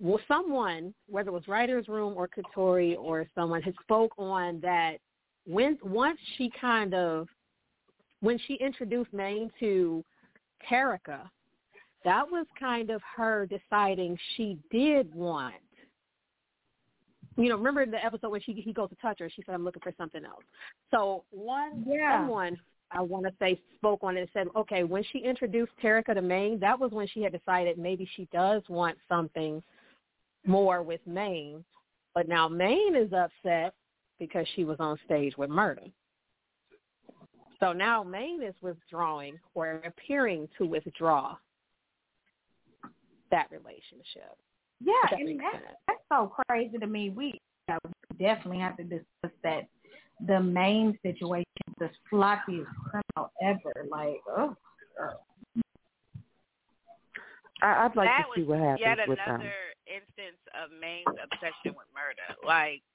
Well, someone, whether it was Writer's Room or Katori or someone, had spoke on that when once she kind of when she introduced Maine to Terrica, that was kind of her deciding she did want. You know, remember the episode when she he goes to touch her, she said, "I'm looking for something else." So one Yeah. someone I want to say spoke on it and said, "Okay, when she introduced Terrica to Maine, that was when she had decided maybe she does want something more with Maine, but now Maine is upset because she was on stage with Murda." So now Maine is withdrawing or appearing to withdraw that relationship. Yeah, that and that's, that's so crazy to me. We, yeah, we definitely have to discuss that. The main situation, the sloppiest criminal ever. Like, oh, girl. I, I'd like that to see what happens yet with um, another them. Instance of Maine's obsession with Murda. Like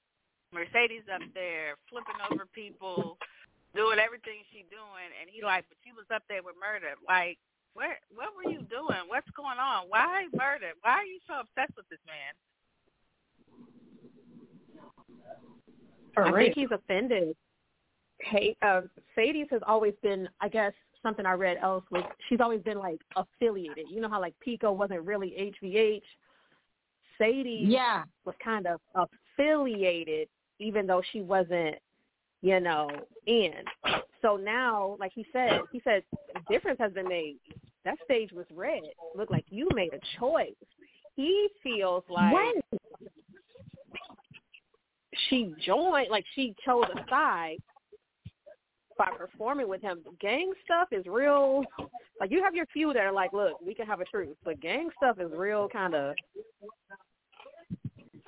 Mercedes up there flipping over people, doing everything she doing, and he like, but you was up there with Murda. Like, where? What were you doing? What's going on? Why Murda? Why are you so obsessed with this man? For I real. think he's offended. Hey, uh, Sadie's has always been, I guess, something I read else was she's always been like affiliated. You know how like Pico wasn't really HBH. Sadie yeah. was kind of affiliated, even though she wasn't, you know, in. So now, like he said, he said a difference has been made. That stage was red. Looked like you made a choice. He feels like When? she joined, like she chose a side by performing with him. Gang stuff is real. Like you have your few that are like, look, we can have a truce, but gang stuff is real kind of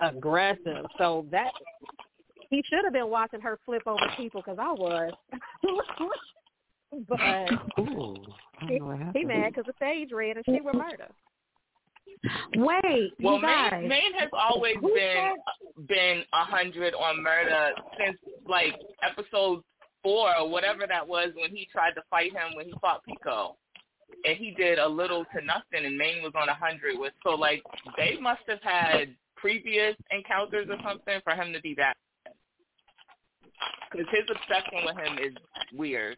aggressive. So that he should have been watching her flip over people because I was. but Ooh, I he, don't know what he happened. mad because the stage red and she with Murda. Wait, Well, you guys. Maine, Maine has always Who been been a hundred on Murda since like episode four or whatever that was when he tried to fight him when he fought Pico, and he did a little to nothing, and Maine was on a hundred with. So like they must have had previous encounters or something for him to be that. Because his obsession with him is weird.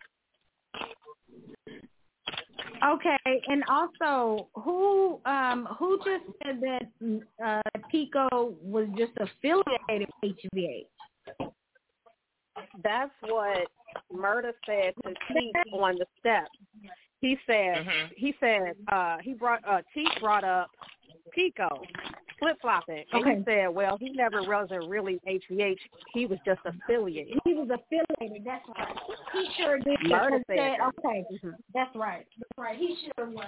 Okay, and also who um who just said that uh Pico was just affiliated with HBH? That's what Murda said to Teak on the steps. He said Mhm. he said uh he brought uh Teak brought up Pico flip flopping. And Okay. he said, Well, he never wasn't really HBH, he was just affiliated. He was affiliated. That's right. He sure did. Murda Said, said that. okay, that's right. That's right. He sure was.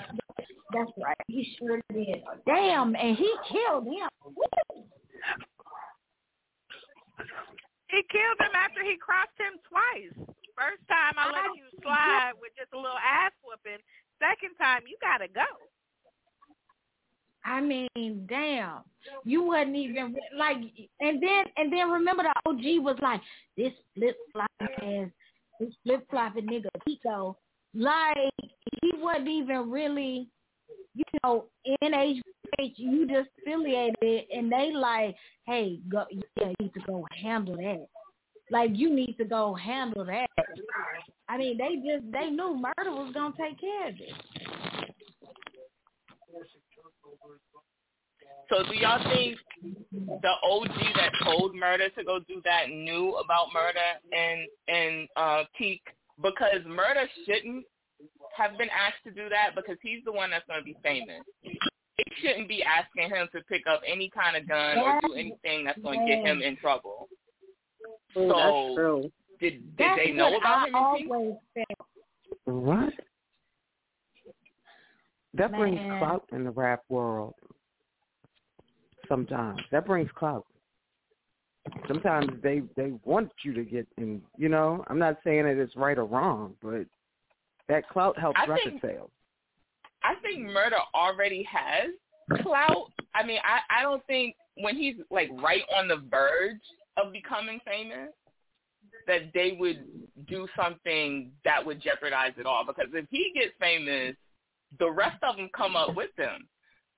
That's right. He sure did. Damn, and he killed him. Woo! He killed him after he crossed him twice. First time I let you slide with just a little ass whooping. Second time you gotta go. I mean, damn. You wasn't even like, and then and then remember the OG was like this flip flopping ass, this flip flopping nigga Pico. Like he wasn't even really, you know, in HH. You just affiliated, and they like, hey, go, yeah, you need to go handle that. Like you need to go handle that. I mean, they just they knew Murda was gonna take care of it. So do y'all think the OG that told Murda to go do that knew about Murda and and uh Teak because Murda shouldn't have been asked to do that because he's the one that's going to be famous. He shouldn't be asking him to pick up any kind of gun or do anything that's going to get him in trouble. Ooh, So that's true. did did That's they know what about I him? always felt. What? That brings clout in the rap world. Sometimes that brings clout. Sometimes they they want you to get in. You know, I'm not saying that it's right or wrong, but that clout helps I record think- sales. I think Murda already has clout. I mean, I I don't think when he's like right on the verge of becoming famous that they would do something that would jeopardize it all. Because if he gets famous, the rest of them come up with him.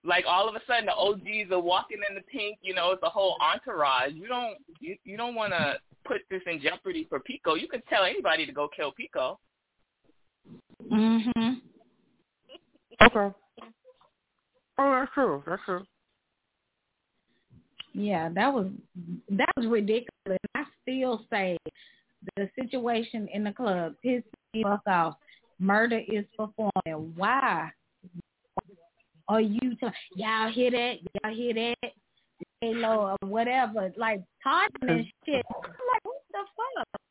Like all of a sudden, the OGs are walking in the Pynk. You know, it's a whole entourage. You don't you you don't want to put this in jeopardy for Pico. You could tell anybody to go kill Pico. Mhm. Okay. Oh, that's true. That's true. Yeah, that was that was ridiculous. I still say the situation in the club pissed me fuck off. Murda is performing. Why? Are you t- y'all hear that? Y'all hear that? Halo or whatever, like talking and shit. I'm like, what the fuck?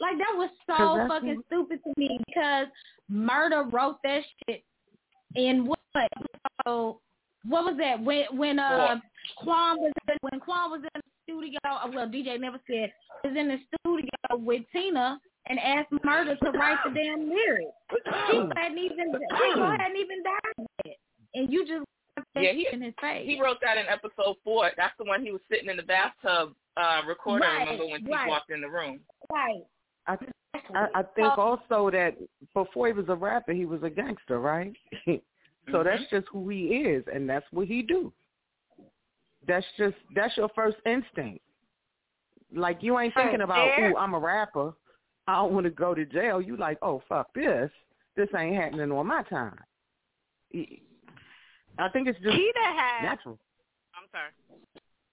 Like that was so fucking stupid to me because Murda wrote that shit in what? So what was that? When when uh Quan was in, when Quan was in the studio. uh, Well, DJ never said was in the studio with Tina and asked Murda to write the damn lyrics. She hadn't even Pico hadn't even died yet, and you just Yeah, he- in his face. He wrote that in episode four. That's the one he was sitting in the bathtub uh recording. Right, remember when he walked in the room? right. I, I I think also that before he was a rapper, he was a gangster, right? so that's just who he is, and that's what he do. That's just that's your first instinct. Like you ain't thinking about, ooh, I'm a rapper. I don't want to go to jail. You like, oh fuck this. This ain't happening on my time. I think it's just Keita has natural. I'm sorry.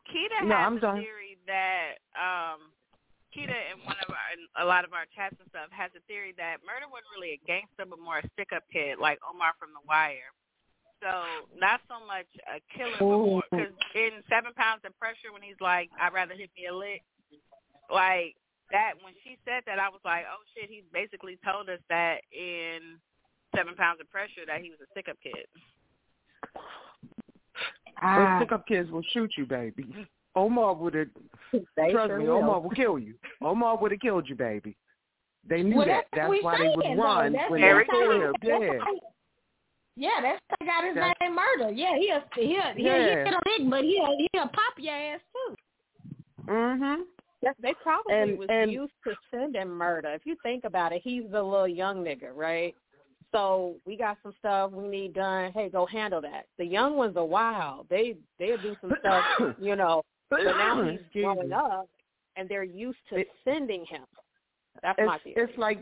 Keita No, has I'm a sorry. theory that um Keita in one of our in a lot of our chats and stuff has a theory that Murda wasn't really a gangster but more a stick up kid like Omar from The Wire. So not so much a killer, but more because in Seven Pounds of Pressure when he's like, I'd rather hit me a lick, like that. When she said that, I was like, oh shit, he basically told us that in Seven Pounds of Pressure that he was a stick up kid. Those Ah, stick up kids will shoot you, baby. Omar would have They Trust sure me, will. Omar will kill you. Omar would have killed you, baby. They knew well, that. that's, That's why we they would though. run That's, when that's they how he- Yeah. How he- Yeah, that's how I got his That's- name Murda. Yeah, he'll he'll he'll Yeah. hit a lick, but he'll he'll pop your ass too. Mhm. Yes, they probably And- was and- used to sending Murda. If you think about it, he's the little young nigga, right? So we got some stuff we need done. Hey, go handle that. The young ones are wild. They they'll do some stuff, you know. But now he's Excuse growing up, and they're used to It- sending him. That's my It's theory. it's like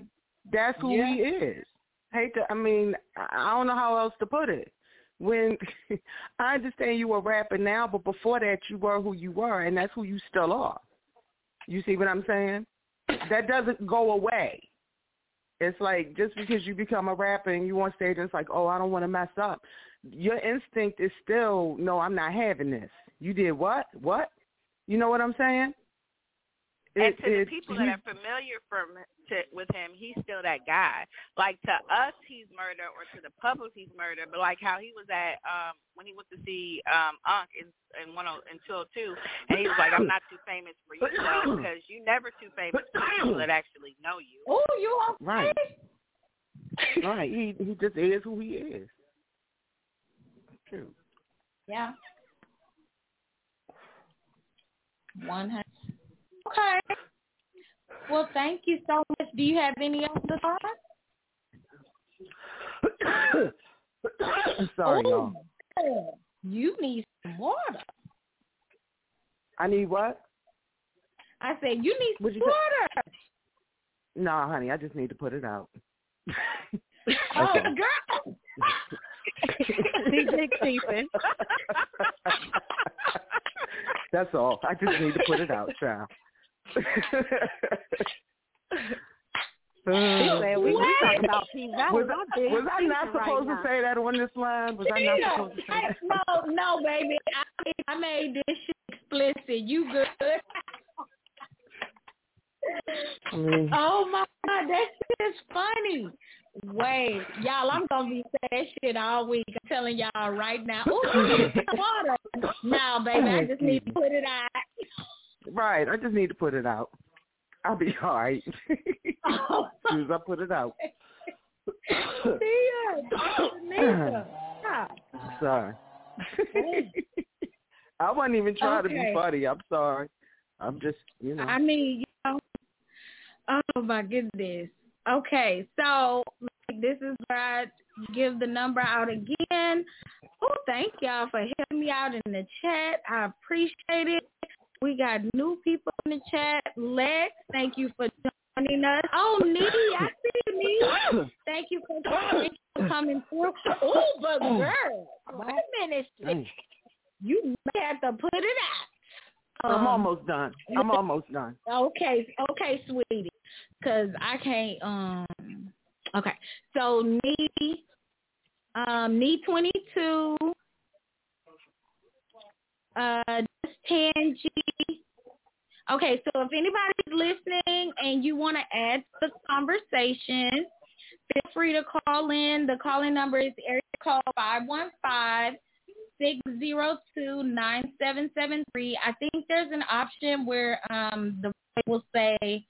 that's who Yeah. he is. Hate to. I mean, I don't know how else to put it. When I understand you were rapping now, but before that you were who you were, and that's who you still are. You see what I'm saying? That doesn't go away. It's like just because you become a rapper and you on stage, and it's like, oh, I don't want to mess up. Your instinct is still, no, I'm not having this. You did what? What? You know what I'm saying? and It- to the people that are familiar from to, with him, he's still that guy. Like to us, he's Murda, or to the public, he's Murda. But like how he was at um when he went to see um Unc in in one in two oh two, and he was like, "I'm not too famous for you, because you never too famous for people that actually know you." Oh, you okay? Right. right. He he just is who he is. True. Yeah. One hundred. Okay. Well, thank you so much. Do you have any other thoughts? Sorry, Ooh, y'all. You need some water. I need what? I said you need What'd some you water. No, honey, I just need to put it out. Oh, girl. He big thiefing. That's all. I just need to put it out, child. He mm. said we, we talking about P Valley. was, I'm I, big was I not thiefing right supposed to say that on this line? Was I not Yeah, supposed to say that? no, no, baby. I, I made this shit explicit. You good? I Oh my god, that shit is funny. Wait, y'all, I'm gonna be saying shit all week. I'm telling y'all right now. Ooh, you need some water. No, baby, I oh, just need to put it out. Right. I just need to put it out. I'll be all right. as soon as I put it out. Nika, stop. sorry. I wasn't even trying to be funny. I'm sorry. I'm just, you know. I mean, you know, oh my goodness. Okay, so like, this is where I give the number out again. Oh, thank y'all for helping me out in the chat. I appreciate it. We got new people in the chat. Lex, thank you for joining us. Oh, Nee, I see you, Nee. Thank you for, you for coming through. Oh, but girl, wait a minute. You may have to put it out. I'm Um, almost done. I'm almost done. Okay, okay, sweetie, because I can't. Um, okay, so knee, um, knee twenty two, uh, ten Okay, so if anybody's listening and you want to add to the conversation, feel free to call in. The calling number is area code five one five six zero two nine seven seven three. I think there's an option where um the voice will say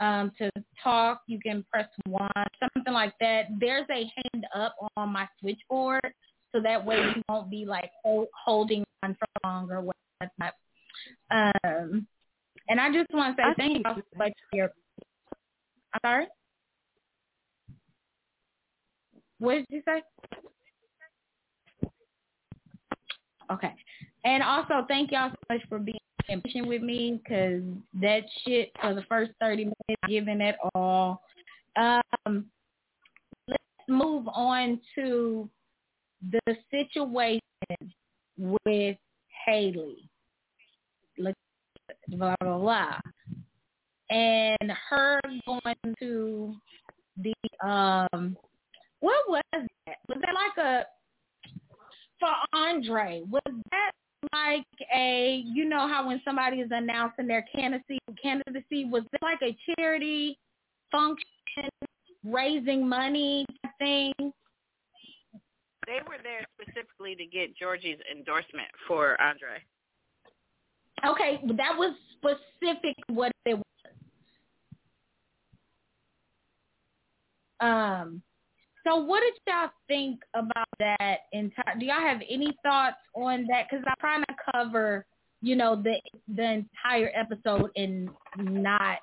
um to talk you can press one, something like that. There's a hand up on my switchboard so that way you won't be like hold, holding on for longer. Whatnot. Um and I just want to say I thank you so much for your I'm sorry? What did you say? Okay. And also, thank y'all so much for being patient with me because that shit for the first 30 minutes, giving it all. Um, let's move on to the situation with Haley. Look, Blah, blah, blah. And her going to the, um, what was that? Was that like a, for Andre, was that like a you know how when somebody is announcing their candidacy candidacy, was it like a charity function raising money thing? They were there specifically to get Georgie's endorsement for Andre. Okay, that was specific what it was. Um So what did y'all think about that entire? Do y'all have any thoughts on that? Because I'm trying to cover, you know, the the entire episode and not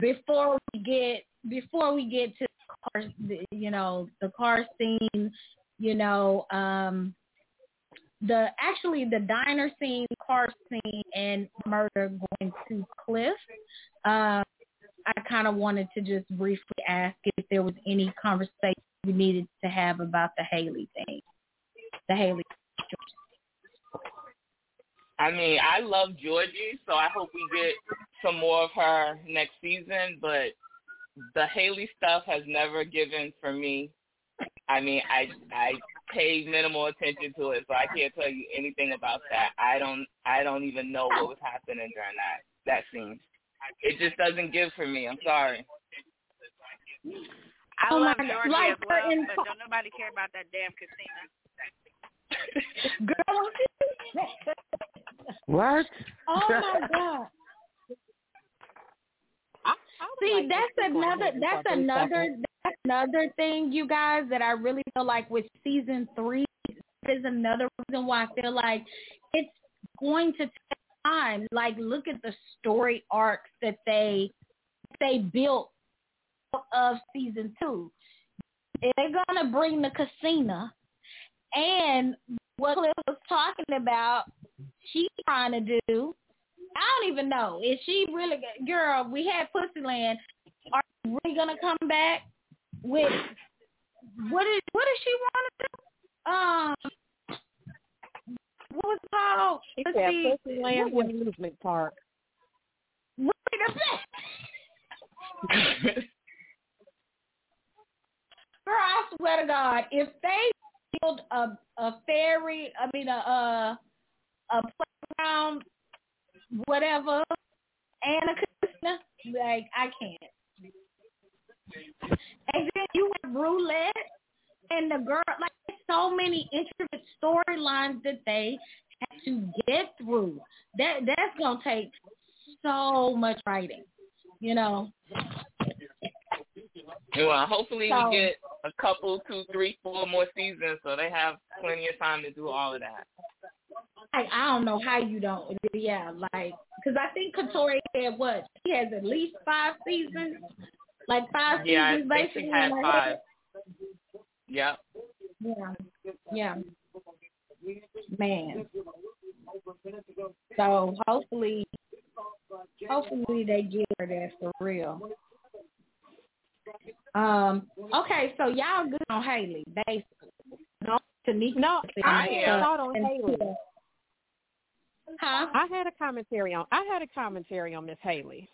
before we get before we get to the car, you know, the car scene, you know, um, the actually the diner scene, car scene, and Murda going to Cliff. Um, I kind of wanted to just briefly ask if there was any conversation we needed to have about the Haley thing, the Haley. I mean, I love Georgie, so I hope we get some more of her next season. But the Haley stuff has never given for me. I mean, I I pay minimal attention to it, so I can't tell you anything about that. I don't I don't even know what was happening during that that scene. It just doesn't give for me. I'm sorry. I Oh love my God. Like as well, in- but don't nobody care about that damn casino. Girl, What? oh my god. I, I See, like that's another that's another seconds. that's another thing, you guys, that I really feel like with season three is another reason why I feel like it's going to take time. Like look at the story arcs that they they built of season two. They're gonna bring the casino and what Cliff was talking about, she's trying to do. I don't even know. Is she really girl, we had Pussyland. Are you really gonna come back with what is what does she want to do? Um what was it called? She Let's said see. Pussyland What Amusement Park. Wait a minute. Girl, I swear to God, if they build a a ferry, I mean a a, a playground, whatever, and a casino, like I can't. And then you have roulette, and the girl, like so many intricate storylines that they have to get through. That that's gonna take so much writing, you know. Well, hopefully So- we get a couple, two, three, four more seasons, so they have plenty of time to do all of that. I I don't know how you don't. Yeah, like because I think Katori had what he has at least five seasons, like five Yeah, I seasons think basically. she had in five. head. Yep. Yeah, yeah, man. So hopefully, hopefully they get her that for real. Um. Okay, so y'all good on Haley, basically. No, Tanika. No, I I am. a thought on Haley. Huh? I had a commentary on. I had a commentary on Miss Haley.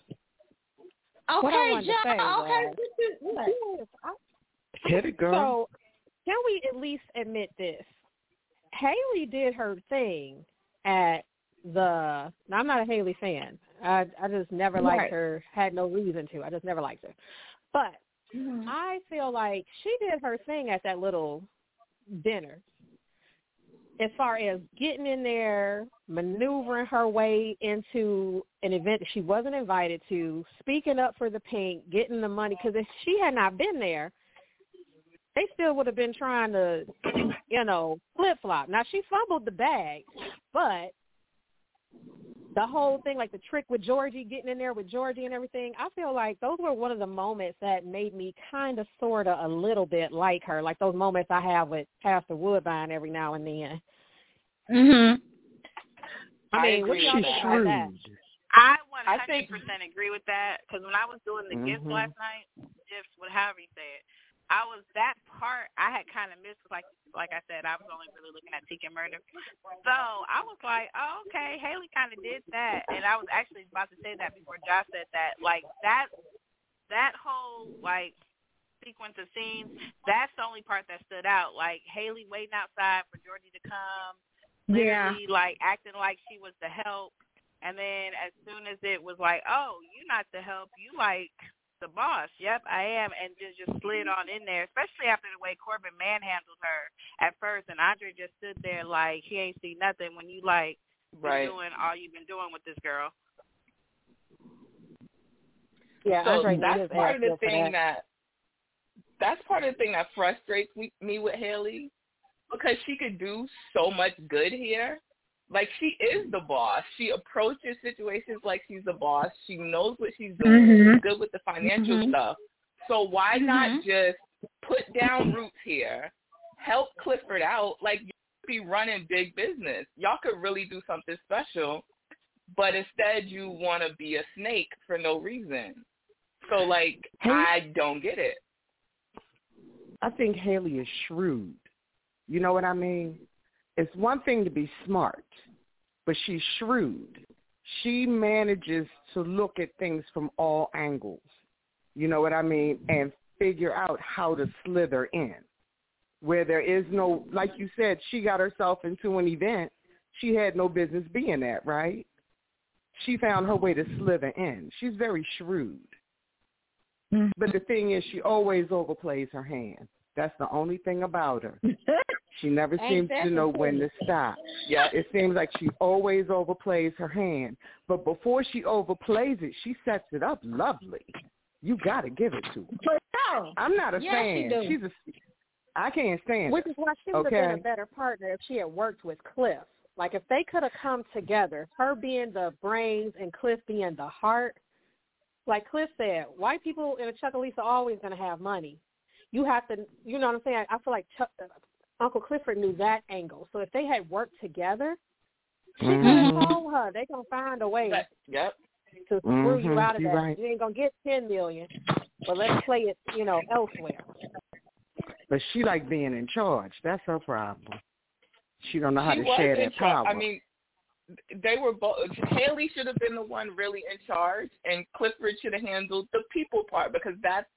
What I Okay, wanted John. say Okay, was- what you- what? Yes, I- Hit it, girl. So, can we at least admit this? Haley did her thing at the. Now, I'm not a Haley fan. I I just never liked Right. her. Had no reason to. I just never liked her. But Mhm. I feel like she did her thing at that little dinner. As far as getting in there, maneuvering her way into an event that she wasn't invited to, speaking up for the Pynk, getting the money, because if she had not been there, they still would have been trying to, you know, flip flop. Now she fumbled the bag, but the whole thing, like the trick with Georgie getting in there with Georgie and everything, I feel like those were one of the moments that made me kind of, sort of, a little bit like her, like those moments I have with Pastor Woodbine every now and then. Mhm. I I mean, what do agree y'all with think that. about that? I I 100% think- agree with that because when I was doing the gifts Mhm. last night, gifts, whatever you said, I was that part I had kind of missed. Like like I said, I was only really looking at Tika Murda, so I was like, oh okay, Haley kind of did that, and I was actually about to say that before Josh said that. Like that that whole like sequence of scenes, that's the only part that stood out. Like Haley waiting outside for Georgie to come, Yeah. literally like acting like she was the help. And then as soon as it was like, oh, you're not the help, you like the boss. Yep, I am. And just just slid on in there, especially after the way Corbin manhandled her at first. And Andre just stood there like he ain't see nothing when you like been Right. doing all you've been doing with this girl. Yeah, so Andre that's part of the thing that. that that's part of the thing that frustrates me, me with Haley because she could do so much good here. Like she is the boss. She approaches situations like she's the boss. She knows what she's doing. Mhm. She's good with the financial Mhm. stuff. So why Mhm. not just put down roots here, help Clifford out? Like you could be running big business. Y'all could really do something special, but instead you want to be a snake for no reason. So like I don't get it. I think Haley is shrewd. You know what I mean? It's one thing to be smart, but she's shrewd. She manages to look at things from all angles. You know what I mean? And figure out how to slither in. Where there is no, like you said, she got herself into an event she had no business being at, right? She found her way to slither in. She's very shrewd. But mm-hmm. the thing is, she always overplays her hand. That's the only thing about her. She never seems that to know when to stop. Yeah. It seems like she always overplays her hand. But before she overplays it, she sets it up lovely. You got to give it to her. Sure. I'm not a Yes, fan. do. She's a. I can't stand Which is why she would have been a better partner if she had worked with Cliff. Like if they could have come together, her being the brains and Cliff being the heart. Like Cliff said, white people in a Chucalissa are always going to have money. You have to, you know what I'm saying? I feel like Chuck, Uncle Clifford knew that angle. So if they had worked together, she could have told her they're going to find a way But, yep. to screw you Mhm, out of you that. right. You ain't going to get ten million, but let's play it, you know, elsewhere. But she like being in charge. That's her problem. She don't know how she to share that charge. power. I mean, they were both. Haley should have been the one really in charge, and Clifford should have handled the people part because that's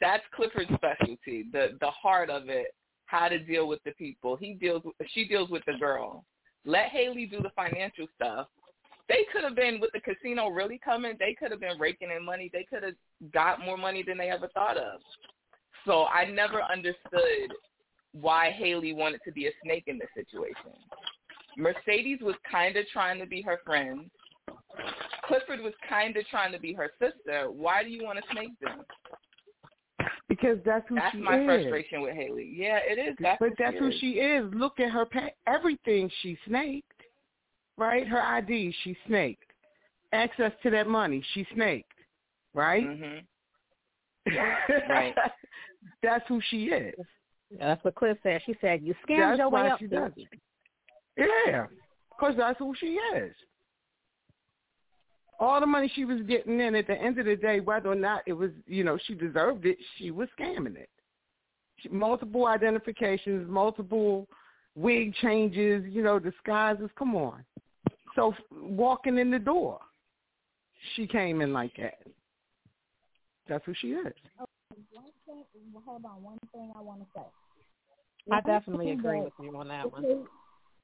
that's Clifford's specialty, the the heart of it, how to deal with the people. He deals with she deals with the girl. Let Haley do the financial stuff. They could have been with the casino really coming. They could have been raking in money. They could have got more money than they ever thought of. So I never understood why Haley wanted to be a snake in this situation. Mercedes was kind of trying to be her friend. Clifford was kind of trying to be her sister. Why do you want to snake them? Because that's who That's she is. That's my frustration with Haley. Yeah, it is. That's but who that's she who is. she is. Look at her pa- everything she snaked. Right? Her ID, she snaked. Access to that money, she snaked. Right? Mhm. Right. that's who she is. Yeah, that's what Cliff said. She said, "You scammed That's your way up." she there." does. Yeah, because that's who she is. All the money she was getting in at the end of the day, whether or not it was, you know, she deserved it, she was scamming it. She, multiple identifications, multiple wig changes, you know, disguises. Come on. So walking in the door, she came in like that. That's who she is. One thing, hold on. One thing I want to say. I definitely agree that- with you on that one.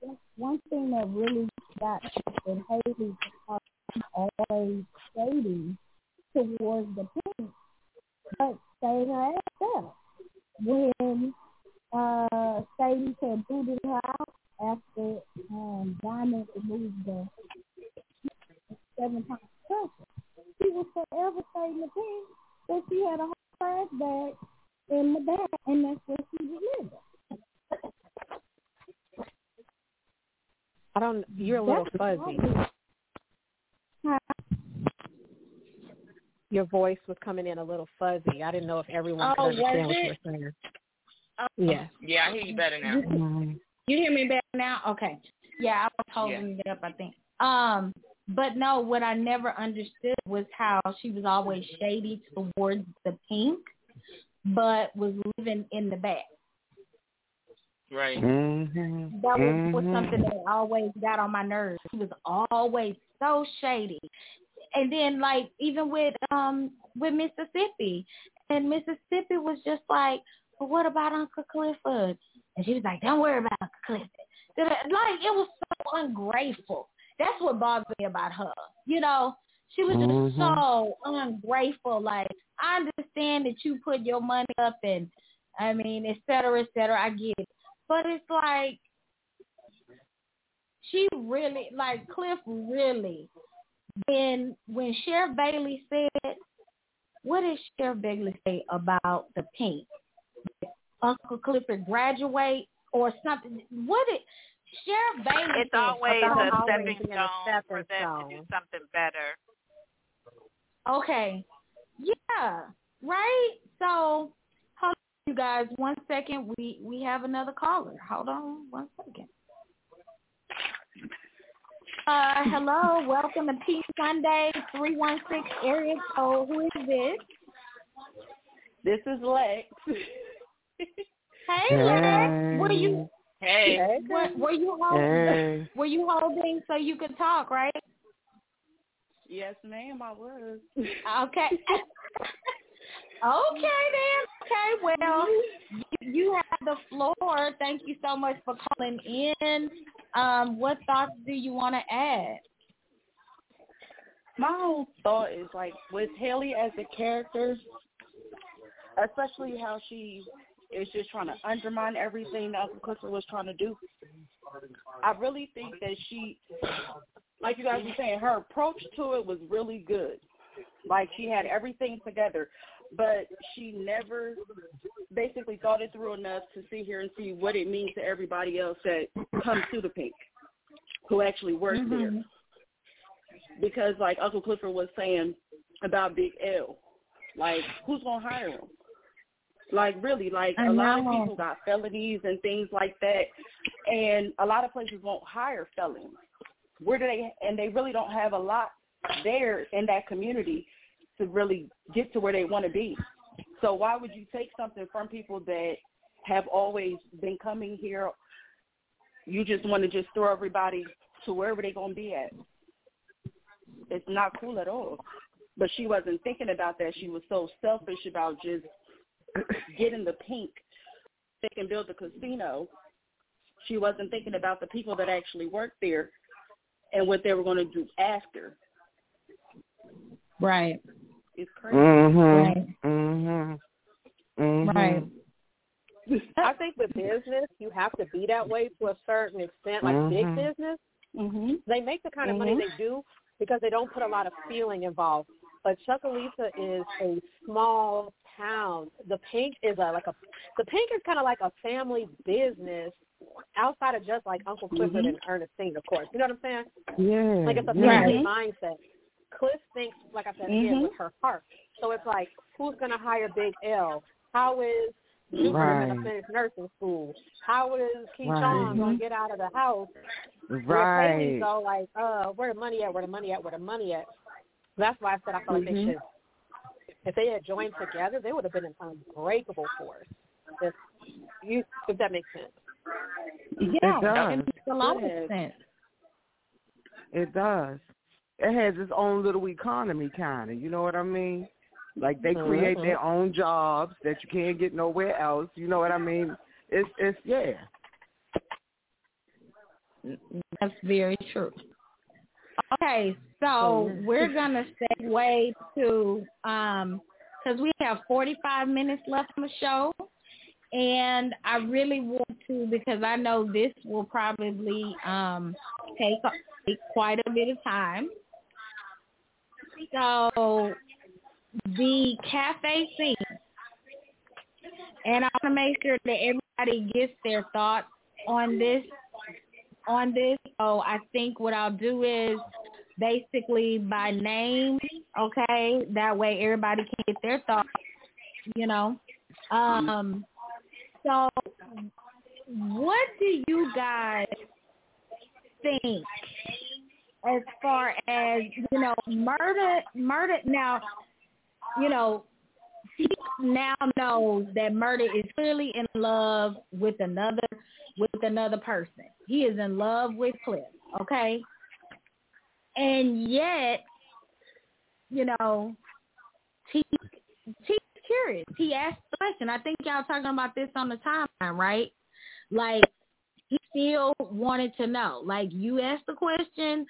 One- One thing that really got in Haley was always shady towards the Pynk, but stayed her ass up. When uh, Sadie had booted her out after um, Diamond removed the seven times pressure, she was forever staying the Pynk, but she had a whole flashback in the back, and that's where she was living. I don't. You're a little That's fuzzy. Probably- Your voice was coming in a little fuzzy. I didn't know if everyone Oh, could understand was what you were saying. Oh, Yeah. Yeah, I hear you better now. You hear me better now? Okay. Yeah, I was holding it up, I think. Um, but no, what I never understood was how she was always shady towards the Pynk, but was living in the back. Right. Mm-hmm. That was, was Mhm. something that always got on my nerves. She was always so shady. And then like even with um with Mississippi. And Mississippi was just like, Well what about Uncle Clifford? And she was like, Don't worry about Uncle Clifford. Like it was so ungrateful. That's what bothered me about her. You know, she was just Mhm. so ungrateful. Like, I understand that you put your money up and I mean, et cetera, et cetera, I get it. But it's like she really like Cliff really when when Sheriff Bailey said what did Sheriff Bailey say about the Pynk? Uncle Clifford graduate or something? What it? Sheriff Bailey. It's said always about a how- stepping being a stone for stepping them to do something better. Okay. Yeah. Right. So, hold on, you guys. One second. We we have another caller. Hold on. One second. Uh, hello. Welcome to Peace Sunday. Three one six area code. Who is this? This is Lex. Hey, Lex. What are you Hey, What, were you holding? Hey. Were you holding so you could talk? Right. yes, ma'am, I was. Okay. okay then. Okay. Well, you, have the floor. Thank you so much for calling in. Um, what thoughts do you want to add? My whole thought is like with Haley as a character, especially how she is just trying to undermine everything that Uncle Clifford was trying to do. I really think that she, like you guys were saying, her approach to it was really good. Like she had everything together, but she never basically thought it through enough to see here and see what it means to everybody else that comes to the Pynk, who actually works mm-hmm. there because like Uncle Clifford was saying about Big L, like who's gonna hire him? Like really, like I a lot of people got felonies and things like that, and a lot of places won't hire felons. Where do they? And they really don't have a lot there in that community to really get to where they want to be. So why would you take something from people that have always been coming here? You just want to just throw everybody to wherever they're gonna be at it's not cool at all. But she wasn't thinking about that. She was so selfish about just getting the Pynk. They can build the casino. She wasn't thinking about the people that actually worked there and what they were going to do after. Right. It's crazy. Mhm. Mhm. Mhm. Right. I think with business, you have to be that way to a certain extent. Like big Mhm. business, Mhm. they make the kind of money Mhm. they do because they don't put a lot of feeling involved. But Chucalissa is a small town. The Pynk is a like a the Pynk is kind of like a family business outside of just like Uncle Clifford Mhm. and Ernestine, of course. You know what I'm saying? Yeah. Like it's a yeah. family mindset. Cliff thinks, like I said again, Mhm. with her heart. So it's like, who's going to hire Big L? How is Newton going to finish nursing school? How is Keyshawn Right. going to get out of the house? Where Right. Haley's all like, uh, where the money at? Where the money at? Where the money at? That's why I said I felt like they Mhm. should. If they had joined together, they would have been an unbreakable force. If you, if that makes sense. Yeah. It does. It makes a lot of sense. It does. It has its own little economy, kind of. You know what I mean? Like they create Mhm. their own jobs that you can't get nowhere else. You know what I mean? It's it's yeah. That's very true. Okay, so we're gonna segue to um because we have 45 minutes left on the show, and I really want to because I know this will probably um take, take quite a bit of time. So the cafe scene, and I want to make sure that everybody gets their thoughts on this on this. So I think what I'll do is basically by name, okay? That way everybody can get their thoughts, you know. Um so what do you guys think as far as, you know, Murda Murda now, you know, he now knows that Murda is clearly in love with another with another person. He is in love with Cliff, okay? And yet, you know, he he's curious. He asked the question. I think y'all talking about this on the timeline, right? Like he still wanted to know. Like you asked the question,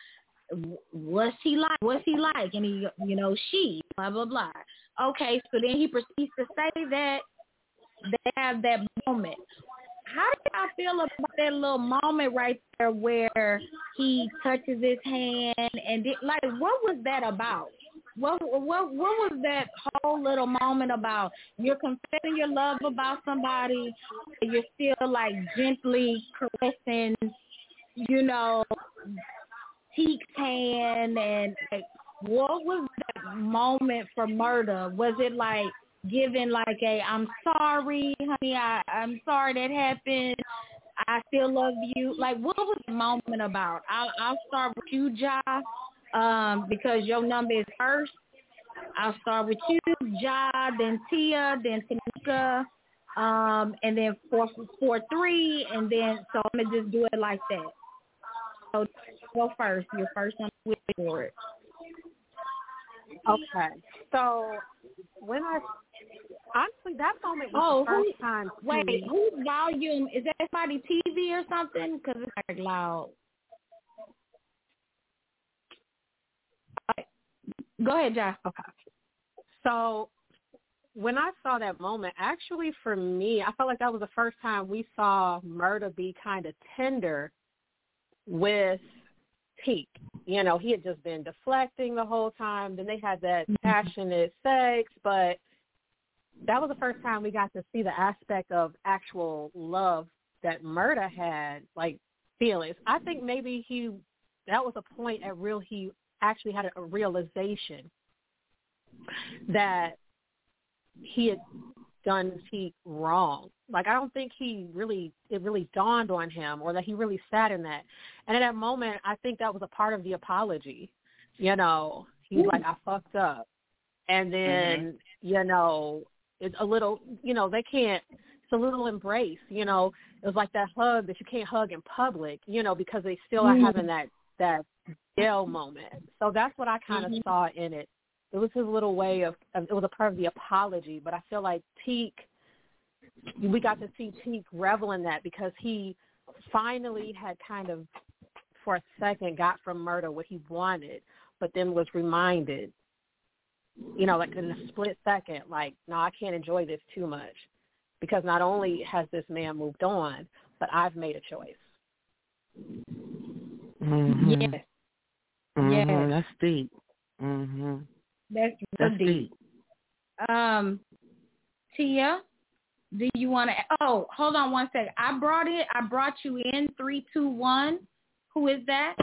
what's he like? What's he like? And he, you know, she, blah blah blah. Okay, so then he proceeds to say that they have that moment. How do y'all feel about that little moment right there where he touches his hand and it, like what was that about? What what what was that whole little moment about? You're confessing your love about somebody, you're still like gently caressing, you know, Teek's hand, and like, what was that moment for Murda? Was it like giving like a I'm sorry, honey, I I'm sorry that happened. I still love you. Like, what was the moment about? I'll I'll start with you, Ja, um, because your number is first. I'll start with you, Ja, then Tia, then Tanika, um, and then four four three, and then so I'm gonna just do it like that. So go first. Your first with for it. Okay. So when I honestly that moment was Oh, the first who- time. Wait, to- whose volume is that? Somebody TV or something? Because it's like loud. Go ahead, Josh. Okay. So when I saw that moment, actually for me, I felt like that was the first time we saw Murda be kind of tender with Teak. You know, he had just been deflecting the whole time. Then they had that mm-hmm. passionate sex, but that was the first time we got to see the aspect of actual love that Murda had, like feelings. I think maybe he that was a point at real he actually had a, realization that he had done Teak wrong. Like I don't think he really it really dawned on him or that he really sat in that. And at that moment I think that was a part of the apology. You know, he's like, I fucked up. And then, you know, it's a little you know, they can't it's a little embrace, you know. It was like that hug that you can't hug in public, you know, because they still are having that that jail moment. So that's what I kind of Mhm. saw in it. It was his little way of, of it was a part of the apology, but I feel like Teak we got to see Teak revel in that because he finally had kind of for a second got from Murda what he wanted, but then was reminded, you know, like in a split second, like, no, I can't enjoy this too much because not only has this man moved on, but I've made a choice. Mm-hmm. Yes, Mm-hmm. Yes. That's deep. Mm-hmm. that's That's deep. deep. Um, Tia, do you want to? Oh, hold on one second. I brought it. I brought you in three, two, one. Who is that?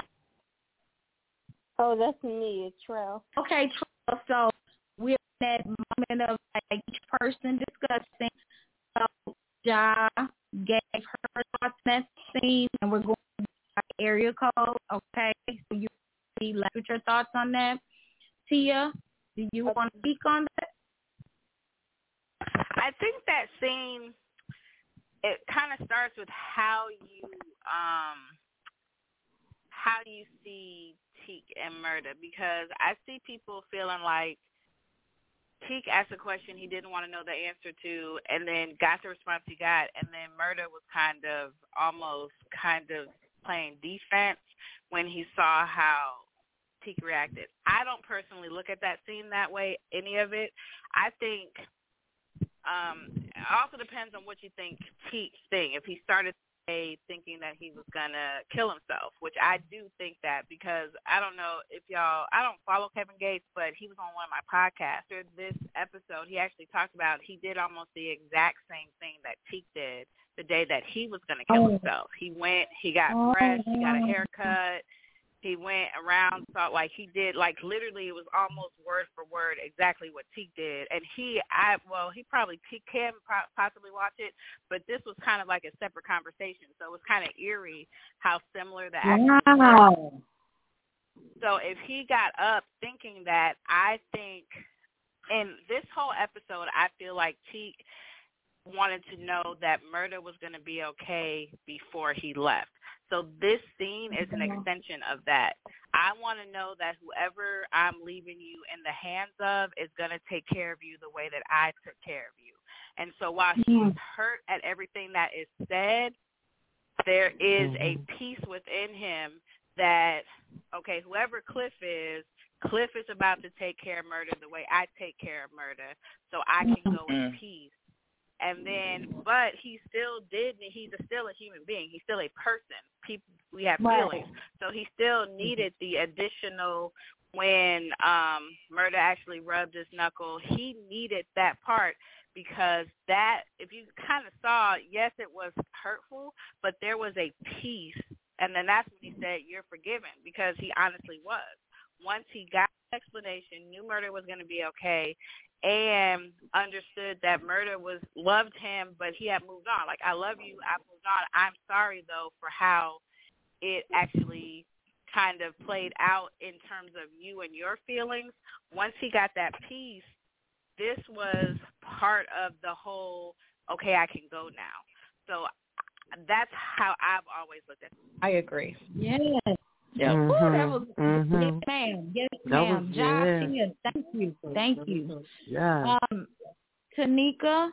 Oh, that's me. It's Trell. Okay, Trell, so we're in that moment of like each person discussing. So Ja gave her thoughts on that scene, and we're going to do area code. Okay, so you be left with your thoughts on that. Tia, do you want to speak on that? I think that scene it kind of starts with how you um how you see Teak and Murda because I see people feeling like Teak asked a question he didn't want to know the answer to and then got the response he got and then Murda was kind of almost kind of playing defense when he saw how Teak reacted. I don't personally look at that scene that way, any of it. I think um it also depends on what you think Teak's thing. If he started a thinking that he was gonna kill himself, which I do think that because I don't know if y'all I don't follow Kevin Gates, but he was on one of my podcasts. After this episode he actually talked about he did almost the exact same thing that Teak did the day that he was gonna kill Oh. himself. He went, he got Oh, dressed, he got a haircut, he went around thought like he did like literally it was almost word for word exactly what Teak did and he I well he probably Teak can possibly watch it but this was kind of like a separate conversation so it was kind of eerie how similar the Wow. so if he got up thinking that, I think in this whole episode, I feel like Teak wanted to know that Murda was going to be okay before he left. So this scene is an extension of that. I want to know that whoever I'm leaving you in the hands of is going to take care of you the way that I took care of you. And so while he's hurt at everything that is said, there is a peace within him that okay, whoever Cliff is, Cliff is about to take care of Murda the way I take care of Murda, so I can go in Mhm. peace. And then, but he still did. He's a, still a human being. He's still a person. People, we have Right. feelings, so he still needed the additional when um Murda actually rubbed his knuckle, he needed that part because that if you kind of saw, yes, it was hurtful, but there was a peace, and then that's when he said you're forgiven because he honestly was. Once he got explanation, knew Murda was going to be okay, and understood that Murda was loved him, but he had moved on. Like I love you, I moved on. I'm sorry though for how it actually kind of played out in terms of you and your feelings. Once he got that peace, this was part of the whole, okay, I can go now. So that's how I've always looked at it. I agree. Yes. Yeah. Ooh, that was mhm. yes, ma'am. Yes, That ma'am. was- Josh, yeah. here. Thank you. Thank you. Yeah. Um, Tanika,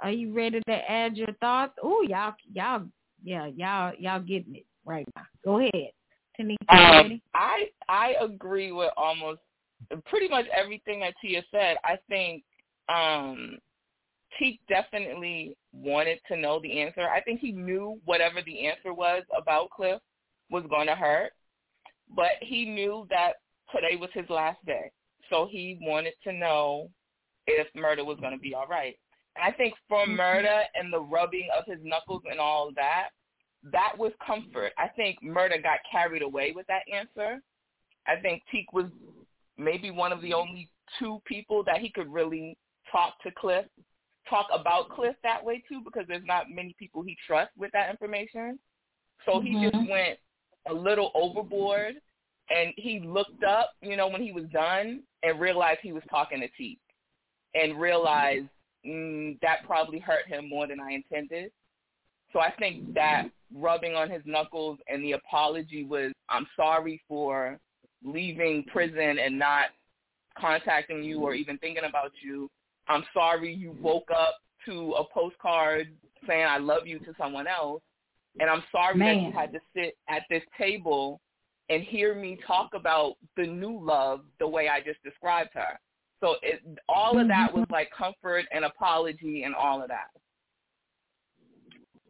are you ready to add your thoughts? Oh, y'all, y'all, yeah, y'all, y'all getting it right now. Go ahead, Tanika. Um, ready? I I agree with almost pretty much everything that Tia said. I think um Teak definitely wanted to know the answer. I think he knew whatever the answer was about Cliff was going to hurt, but he knew that today was his last day. So he wanted to know if Murda was going to be all right. And I think for Murda and the rubbing of his knuckles and all that, that was comfort. I think Murda got carried away with that answer. I think Teak was maybe one of the only two people that he could really talk to Cliff, talk about Cliff that way too, because there's not many people he trusts with that information. So he just Mhm. went a little overboard and he looked up, you know, when he was done and realized he was talking to Teak and realized mm, that probably hurt him more than I intended. So I think that rubbing on his knuckles and the apology was, I'm sorry for leaving prison and not contacting you or even thinking about you. I'm sorry you woke up to a postcard saying I love you to someone else. And I'm sorry that you had to sit at this table and hear me talk about the new love the way I just described her. So it, all of that was like comfort and apology and all of that.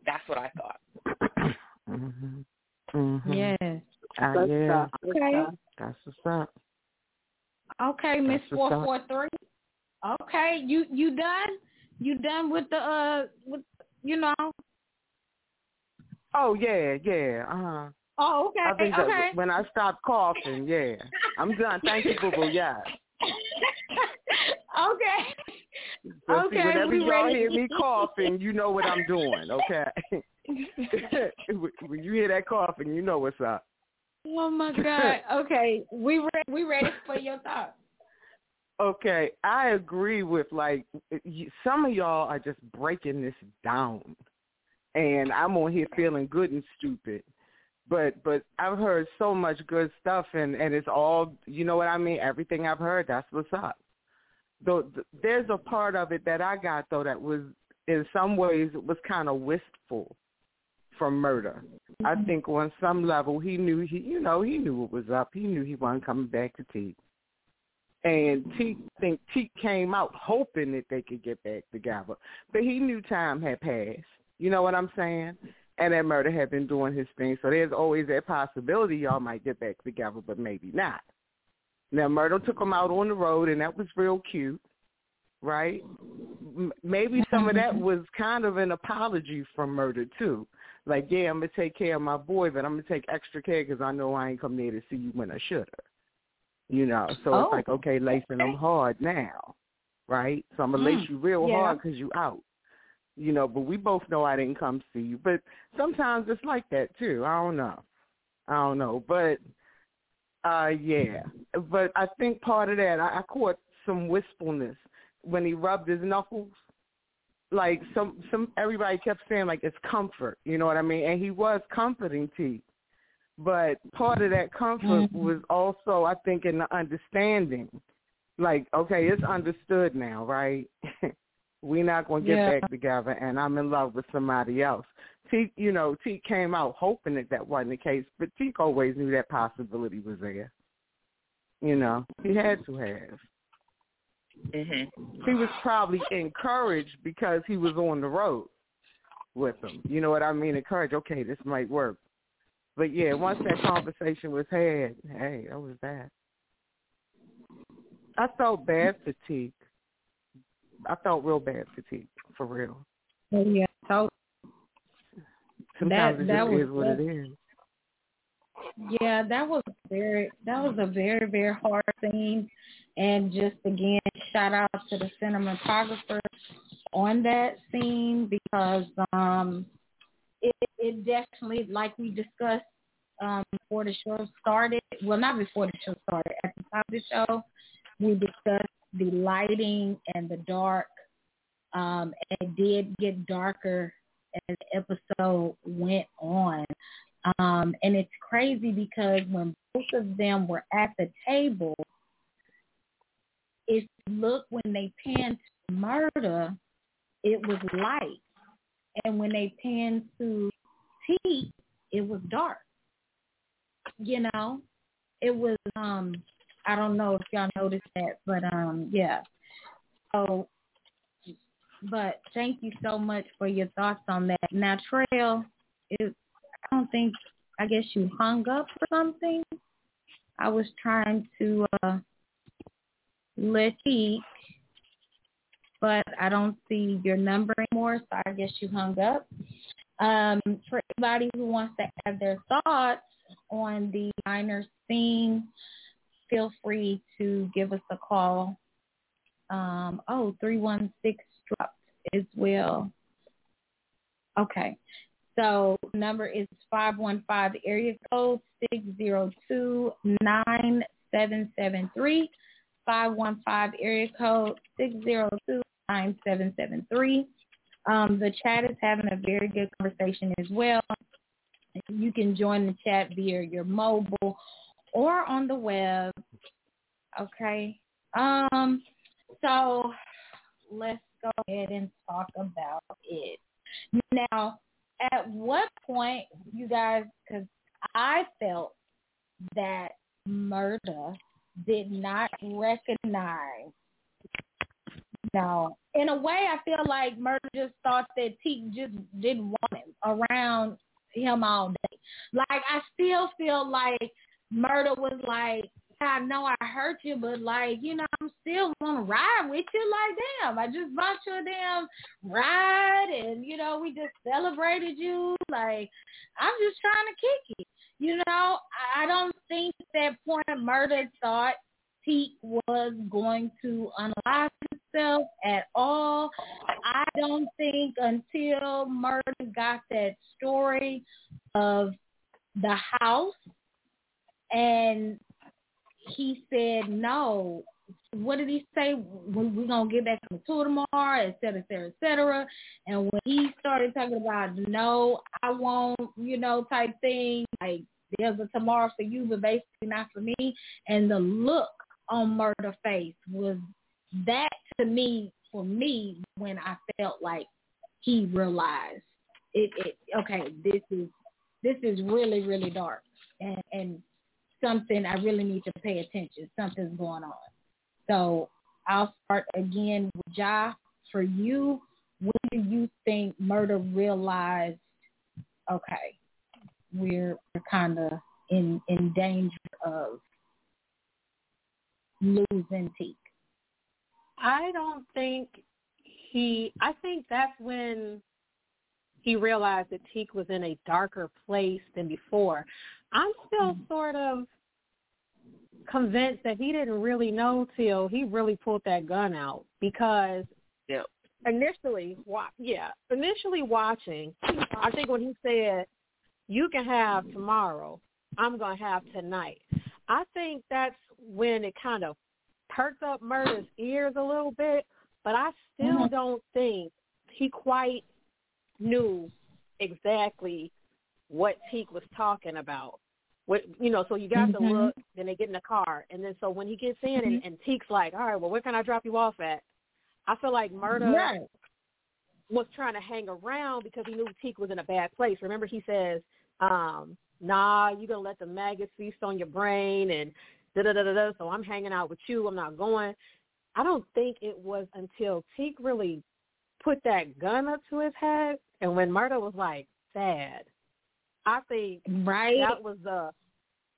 That's what I thought. Mhm. Mhm. Yes. Uh, Good yeah. Okay. stuff. That's what's up. Okay, Miss That's Four what's up. Four Three. Okay, you you done? You done with the uh with you know? Oh yeah, yeah. Uh huh. Oh, okay, I think okay. when I stop coughing, yeah, I'm done. Thank you, Boo Boo. Yeah. okay. So see, Okay, whenever we y'all ready. hear me coughing, you know what I'm doing. Okay. when you hear that coughing, you know what's up. Oh my God. Okay, we re- we ready for your thoughts. Okay, I agree with like some of y'all are just breaking this down, and I'm on here feeling good and stupid. But but I've heard so much good stuff, and and it's all you know what I mean. Everything I've heard, that's what's up. Though th- there's a part of it that I got though that was in some ways it was kind of wistful from Murda. I mm-hmm. think on some level he knew he you know he knew what was up. He knew he wasn't coming back to T. And T think T came out hoping that they could get back together, but he knew time had passed. You know what I'm saying? And that Murda had been doing his thing, so there's always that possibility y'all might get back together, but maybe not. Now Murda took him out on the road, and that was real cute, right? Maybe some of that was kind of an apology from Murda too. Like, yeah, I'm gonna take care of my boy, but I'm gonna take extra care because I know I ain't come there to see you when I should have. You know, so Oh. it's like, okay, lacing them hard now, right? So I'm gonna lace Mm, you real yeah. hard because you out. You know, but we both know I didn't come see you. But sometimes it's like that too. I don't know. I don't know, but uh yeah. But I think part of that, I, I caught some wistfulness when he rubbed his knuckles like some some everybody kept saying like it's comfort, you know what I mean? And he was comforting T. But part of that comfort was also I think in the understanding. Like, okay, it's understood now, right? We're not gonna get Yeah. back together and I'm in love with somebody else. T you know, T came out hoping that that wasn't the case, but T always knew that possibility was there. You know, he had to have Mhm. he was probably encouraged because he was on the road with them. You know what I mean? Encouraged, okay, this might work. But yeah, once that conversation was had, hey, that was that. I felt bad for Teak. I felt real bad for Teak, for real. Oh, yeah, so Sometimes That- it that was- is what it is. Yeah, that was very that was a very very hard scene, and just again shout out to the cinematographer on that scene because um it it definitely like we discussed um before the show started well not before the show started at the top of the show we discussed the lighting and the dark um it did get darker as the episode went on um, and it's crazy because when both of them were at the table, if you look when they panned to Murda, it was light. And when they panned to T, it was dark. You know? It was um I don't know if y'all noticed that, but um yeah. So but thank you so much for your thoughts on that. Now Trell, it I don't think. I guess you hung up or something. I was trying to uh, let you, but I don't see your number anymore, so I guess you hung up. Um, for anybody who wants to add their thoughts on the minor scene, feel free to give us a call. Um, oh, 316 dropped as well. Okay. So number is 515 area code 602-9773. 515 area code 602-9773. Um, the chat is having a very good conversation as well. You can join the chat via your mobile or on the web. Okay. Um, so let's go ahead and talk about it. Now, at what point, you guys, because I felt that Murda did not recognize. No, in a way, I feel like Murda just thought that Teak just didn't want him around him all day. Like I still feel like Murda was like, I know I hurt you, but like, you know, I'm still gonna ride with you. Like, damn, I just bought you a damn ride, and you know, we just celebrated you. Like, I'm just trying to kick it. You know, I don't think at that point Murda thought Teak was going to unalive himself at all. I don't think until Murda got that story of the house and he said no. What did he say? We, we're going to get back on the tour tomorrow, et cetera, et cetera, et cetera. And when he started talking about no, I won't, you know, type thing, like there's a tomorrow for you, but basically not for me. And the look on Murda Face was that to me, for me, when I felt like he realized it, it okay, this is this is really, really dark. And, and something I really need to pay attention. Something's going on. So I'll start again with Ja. For you, when do you think Murda realized, okay, we're, we're kind of in, in danger of losing Teak? I don't think he. I think that's when he realized that Teak was in a darker place than before. I'm still sort of convinced that he didn't really know till he really pulled that gun out because Yep. initially, wa- yeah, initially watching, I think when he said, "You can have tomorrow, I'm gonna have tonight," I think that's when it kind of perked up Murda's ears a little bit. But I still Mhm. don't think he quite knew exactly what Teak was talking about. What you know, so you got the Mhm. look, then they get in the car, and then so when he gets in and, and Teak's like, "All right, well, where can I drop you off at?" I feel like Murda Right. was trying to hang around because he knew Teak was in a bad place. Remember, he says, um, "Nah, you're gonna let the maggots feast on your brain," and da da da da da. So I'm hanging out with you. I'm not going. I don't think it was until Teak really put that gun up to his head, and when Murda was like, "Sad," I think Right. that was the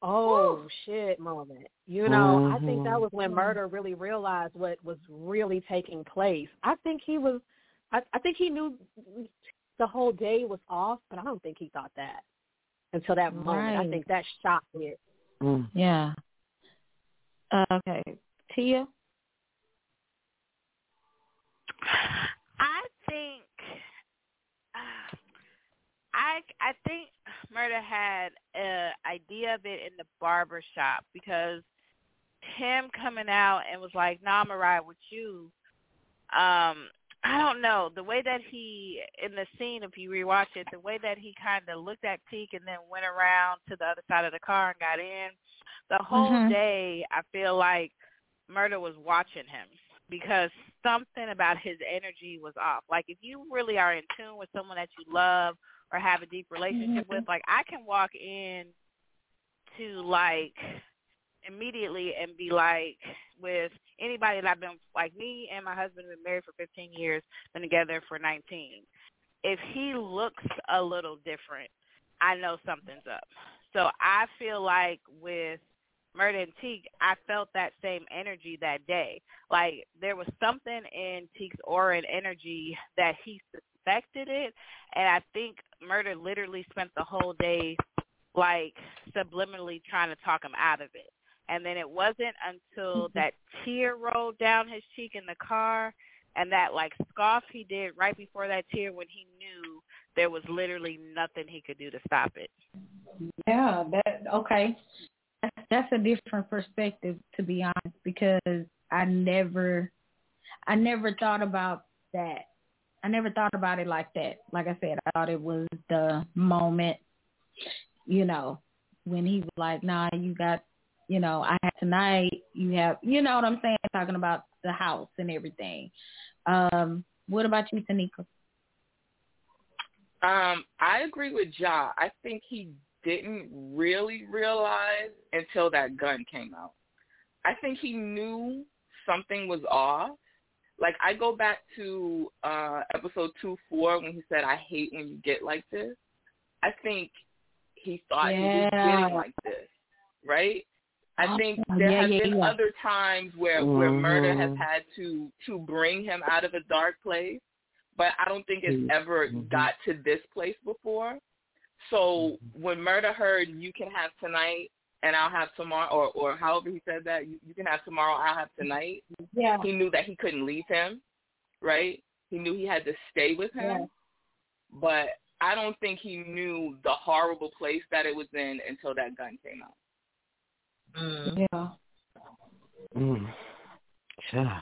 oh Woo. shit moment. You know, I think that was when Murda really realized what was really taking place. I think he was I, I think he knew the whole day was off, but I don't think he thought that until that moment. I think that shocked it. Mm. Yeah. Uh, okay. Tia? I think I I think Murda had an idea of it in the barber shop because him coming out and was like, "Nah, I'm gonna ride with you." Um, I don't know the way that he in the scene. If you rewatch it, the way that he kind of looked at Teak and then went around to the other side of the car and got in. The whole Mhm. day, I feel like Murda was watching him because something about his energy was off. Like if you really are in tune with someone that you love or have a deep relationship with, mm-hmm. like I can walk in to like immediately and be like with anybody that I've been like me and my husband have been married for 15 years, been together for 19. If he looks a little different, I know something's up. So I feel like with Murda and Teak, I felt that same energy that day. Like there was something in Teak's aura and energy that he suspected it, and I think Murda literally spent the whole day like subliminally trying to talk him out of it. And then it wasn't until mm-hmm. that tear rolled down his cheek in the car and that like scoff he did right before that tear when he knew there was literally nothing he could do to stop it. Yeah, that okay. That's, that's a different perspective to be honest because I never I never thought about that. I never thought about it like that. Like I said, I thought it was the moment, you know, when he was like, "Nah, you got, you know, I have tonight. You have, you know what I'm saying? Talking about the house and everything." Um, what about you, Tanika? Um, I agree with Ja. I think he didn't really realize until that gun came out. I think he knew something was off. Like I go back to uh episode two four when he said, I hate when you get like this. I think he thought he was Yeah. getting like this. Right? I think there Yeah, have yeah, been yeah. other times where where Murda has Mhm. had to to bring him out of a dark place, but I don't think it's Mhm. ever Mhm. got to this place before. So when Murda heard you can have tonight and I'll have tomorrow, or or however he said that you, you can have tomorrow, I'll have tonight. Yeah. He knew that he couldn't leave him, right? He knew he had to stay with him, Yeah. but I don't think he knew the horrible place that it was in until that gun came out. Yeah. Mm. Yeah.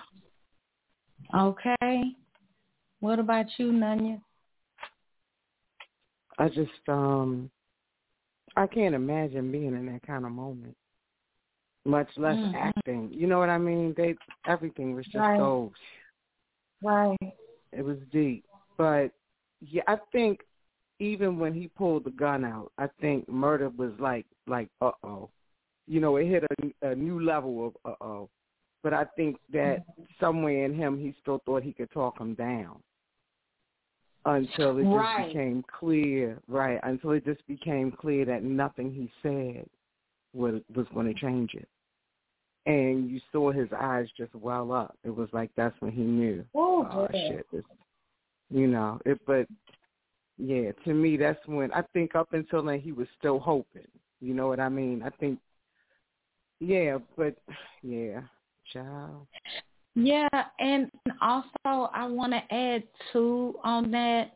Okay. What about you, Nanya? I just um I can't imagine being in that kind of moment. Much less Mhm. acting. You know what I mean? They everything was just Right. so Right. it was deep. But yeah, I think even when he pulled the gun out, I think Murda was like like uh oh. You know, it hit a, a new level of uh oh. But I think that somewhere in him he still thought he could talk him down. Until it just became clear, right? Until it just became clear that nothing he said was was going to change it, and you saw his eyes just well up. It was like that's when he knew Oh, oh shit this you know. It but yeah to me that's when i think up until then he was still hoping. You know what i mean? I think yeah but yeah child Yeah, and also I want to add too on that.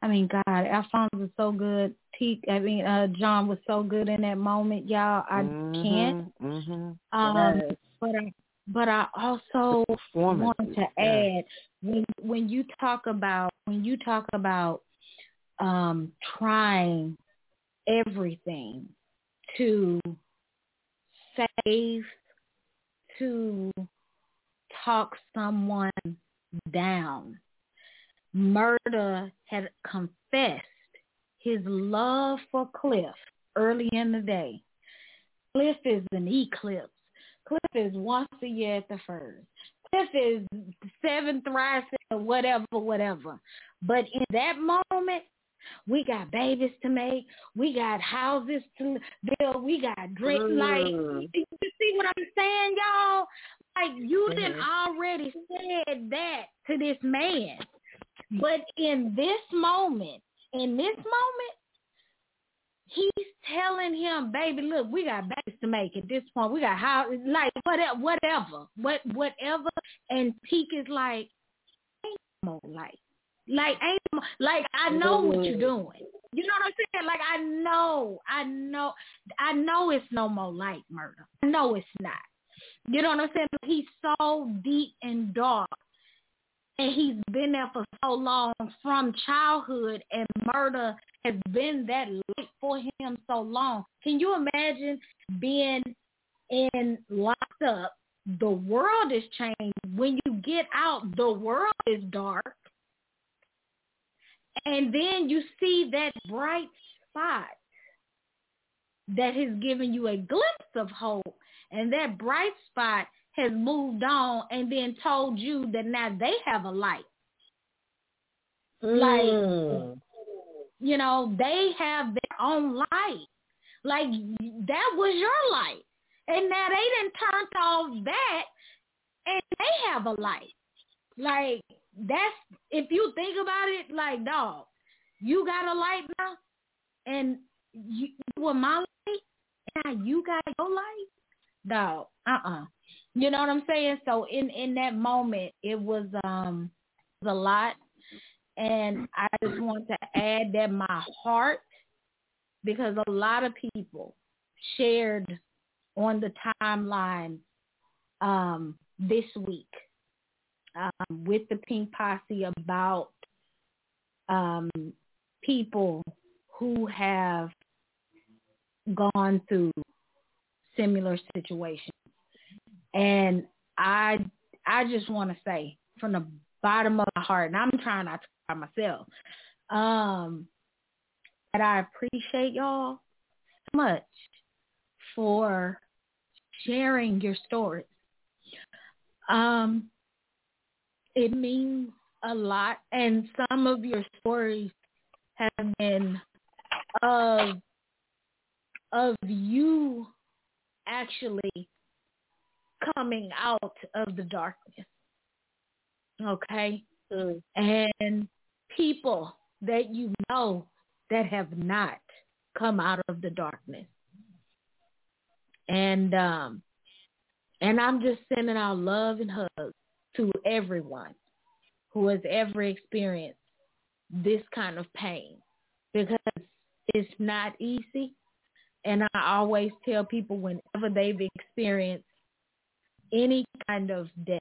I mean, God, Alphonse was so good. Teak, I mean, uh, John was so good in that moment, y'all. I can't. mhm Um, Yes. but I, but I also want to add when when you talk about when you talk about um trying everything to save to talk someone down. Murda had confessed his love for Cliff early in the day. Cliff is an eclipse. Cliff is once a year at the first. Cliff is seventh rising or whatever, whatever. But in that moment, We got babies to make. We got houses to build. We got drink. Mm. Like, you see what I'm saying, y'all? Like, you Mhm. didn't already said that to this man. But in this moment, in this moment, he's telling him, baby, look, we got babies to make at this point. We got how, like, whatever, whatever, what, whatever. And Teak is like, ain't no more light. Like, ain't more- like, I know what you're doing. You know what I'm saying? Like, I know, I know, I know it's no more light Murda. I know it's not. You know what I'm saying? He's so deep and dark. And he's been there for so long from childhood and Murda has been that light for him so long. Can you imagine being in locked up? The world is changed. When you get out, the world is dark. And then you see that bright spot that has given you a glimpse of hope. And that bright spot has moved on and then told you that now they have a light. Like, Mm. you know, they have their own light. Like that was your light. And now they didn't turn off that and they have a light. Like that's if you think about it, like dog, you got a light now and you, you were my light and now you got your light? Dog, uh uh You know what I'm saying? So in in that moment it was um it was a lot. And I just want to add that my heart, because a lot of people shared on the timeline um, this week um, with the Pynk Posse about um, people who have gone through similar situations. And I I just want to say from the bottom of my heart, and I'm trying not to cry myself, um, that I appreciate y'all so much for sharing your stories. Um, it means a lot, and some of your stories have been of of you actually coming out of the darkness. Okay? And people that you know that have not come out of the darkness. And um and I'm just sending out love and hugs to everyone who has ever experienced this kind of pain because it's not easy. And I always tell people whenever they've experienced any kind of death,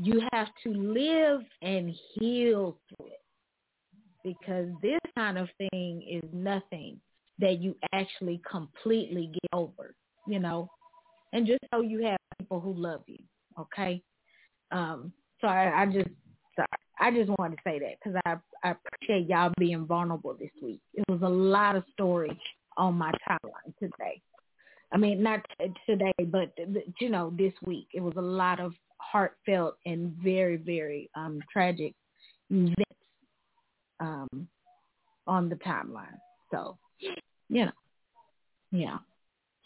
you have to live and heal through it because this kind of thing is nothing that you actually completely get over, you know. And just so you have people who love you, okay? Um, so I, I just, sorry, I just wanted to say that because I, I appreciate y'all being vulnerable this week. It was a lot of stories on my timeline today. I mean, not t- today, but you know, this week it was a lot of heartfelt and very, very um, tragic events um, on the timeline. So, you know, yeah.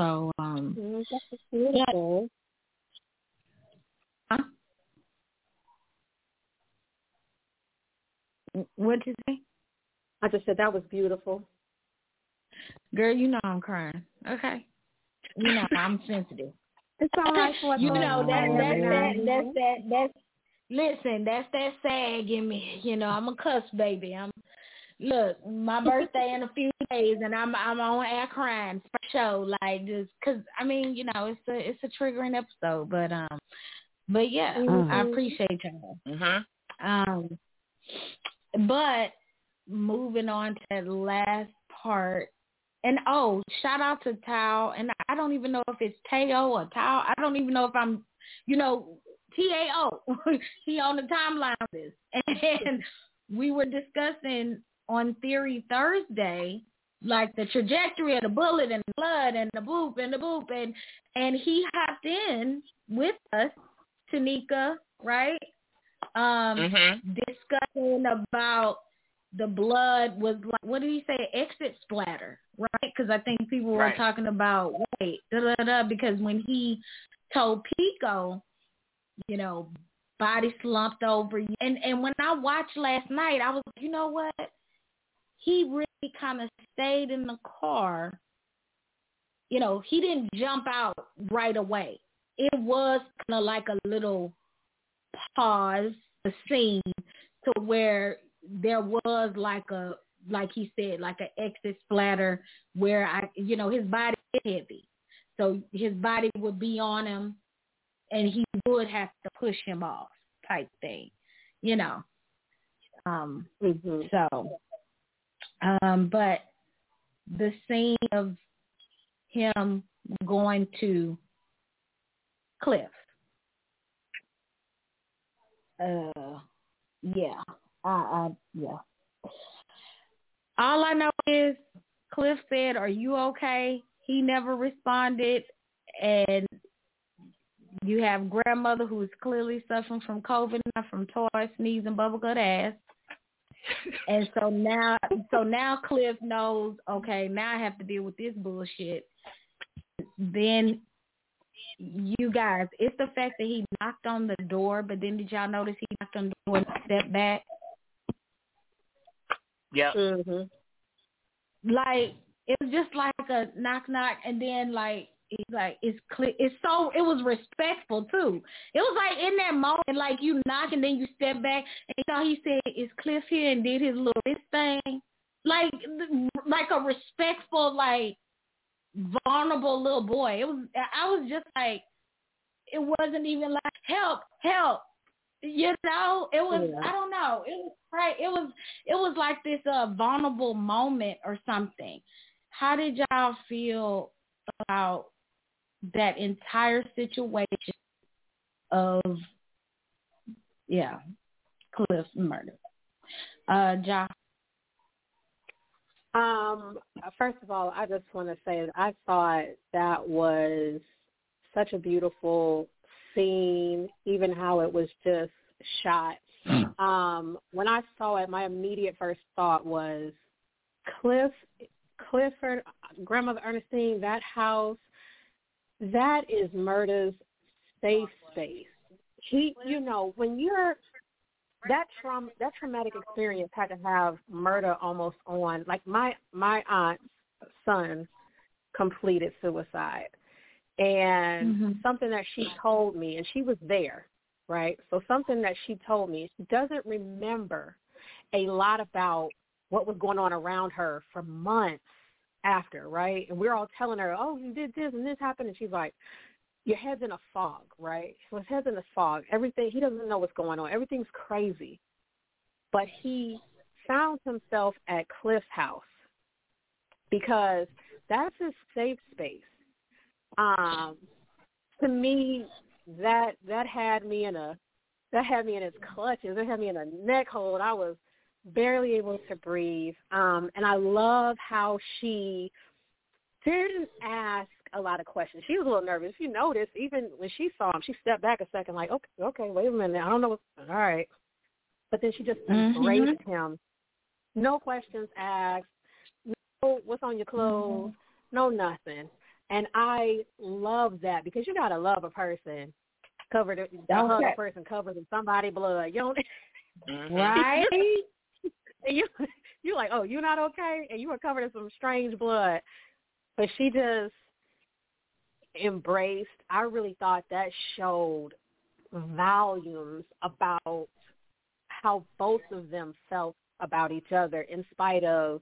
So, um, Mm, That's beautiful. huh? What'd you say? I just said that was beautiful. Girl, you know I'm crying. Okay. You know I'm sensitive. It's all right for you know that cry that that that's that that's listen, that's that sag in me. You know, I'm a cuss baby. I'm look, my birthday in a few days and I'm I'm on air crying for sure. Like just cause I mean, you know, it's a it's a triggering episode. But um but yeah, I Mhm. appreciate y'all. Mhm. Um, but moving on to that last part, and oh, shout out to Tao, and I don't even know if it's Tao or Tao. I don't even know if I'm, you know, T A O. he on the timeline this, and we were discussing on Theory Thursday, like the trajectory of the bullet and the blood and the boop and the boop, and and he hopped in with us, Tanika, right? Um, Mhm. discussing about the blood was like what did he say? Exit splatter right? Because i think people were Right. talking about wait da, da, da, because when he told pico you know body slumped over you, and and when i watched last night i was you know what? He really kind of stayed in the car. You know he didn't jump out right away. It was kind of like a little pause a scene to where there was like a like he said like an exit splatter where I you know his body is heavy. So his body would be on him and he would have to push him off type thing you know. Um hmm so um but the scene of him going to Cliff uh yeah I, I yeah all I know is Cliff said, "Are you okay?" He never responded, and you have grandmother who is clearly suffering from COVID, not from toy, sneeze, and bubblegut ass. And so now, so now Cliff knows. Okay, now I have to deal with this bullshit. Then you guys, it's the fact that he knocked on the door, but then did y'all notice he knocked on the door and stepped back? Yep. hmm like it was just like a knock knock and then like he's like it's clear it's so it was respectful too it was like in that moment like you knock and then you step back and you know he said is cliff here and did his little wrist thing like like a respectful like vulnerable little boy. It was i was just like it wasn't even like help help. You know it was Yeah. i don't know. It was right it was it was like this uh vulnerable moment or something. How did y'all feel about that entire situation of yeah cliff's Murda? Uh Josh. Um, first of all, I just want to say that I thought that was such a beautiful scene, even how it was just shot. Um, when I saw it, my immediate first thought was Cliff, Clifford, Grandmother Ernestine, that house, that is Murda's safe space. He, you know, when you're that traum that traumatic experience had to have Murda almost on like my my aunt's son completed suicide. And Mhm. something that she told me and she was there right? So something that she told me she doesn't remember a lot about what was going on around her for months after right? And we're all telling her oh you did this and this happened and she's like your head's in a fog, right? So his head's in a fog. Everything he doesn't know what's going on. Everything's crazy. But he found himself at Cliff's house because that's his safe space. Um, to me, that that had me in a that had me in its clutches. It had me in a neck hold. I was barely able to breathe. Um, and I love how she didn't ask a lot of questions. She was a little nervous. You noticed, even when she saw him, she stepped back a second, like, okay, okay, wait a minute, I don't know what's all right. But then she just Mhm. embraced him. No questions asked. No, what's on your clothes? No, nothing. And I love that because you gotta love a person covered, a hug a person covered in somebody blood. You don't. Right and you you like, oh, you're not okay, and you were covered in some strange blood. But she just embraced. I really thought that showed volumes about how both of them felt about each other, in spite of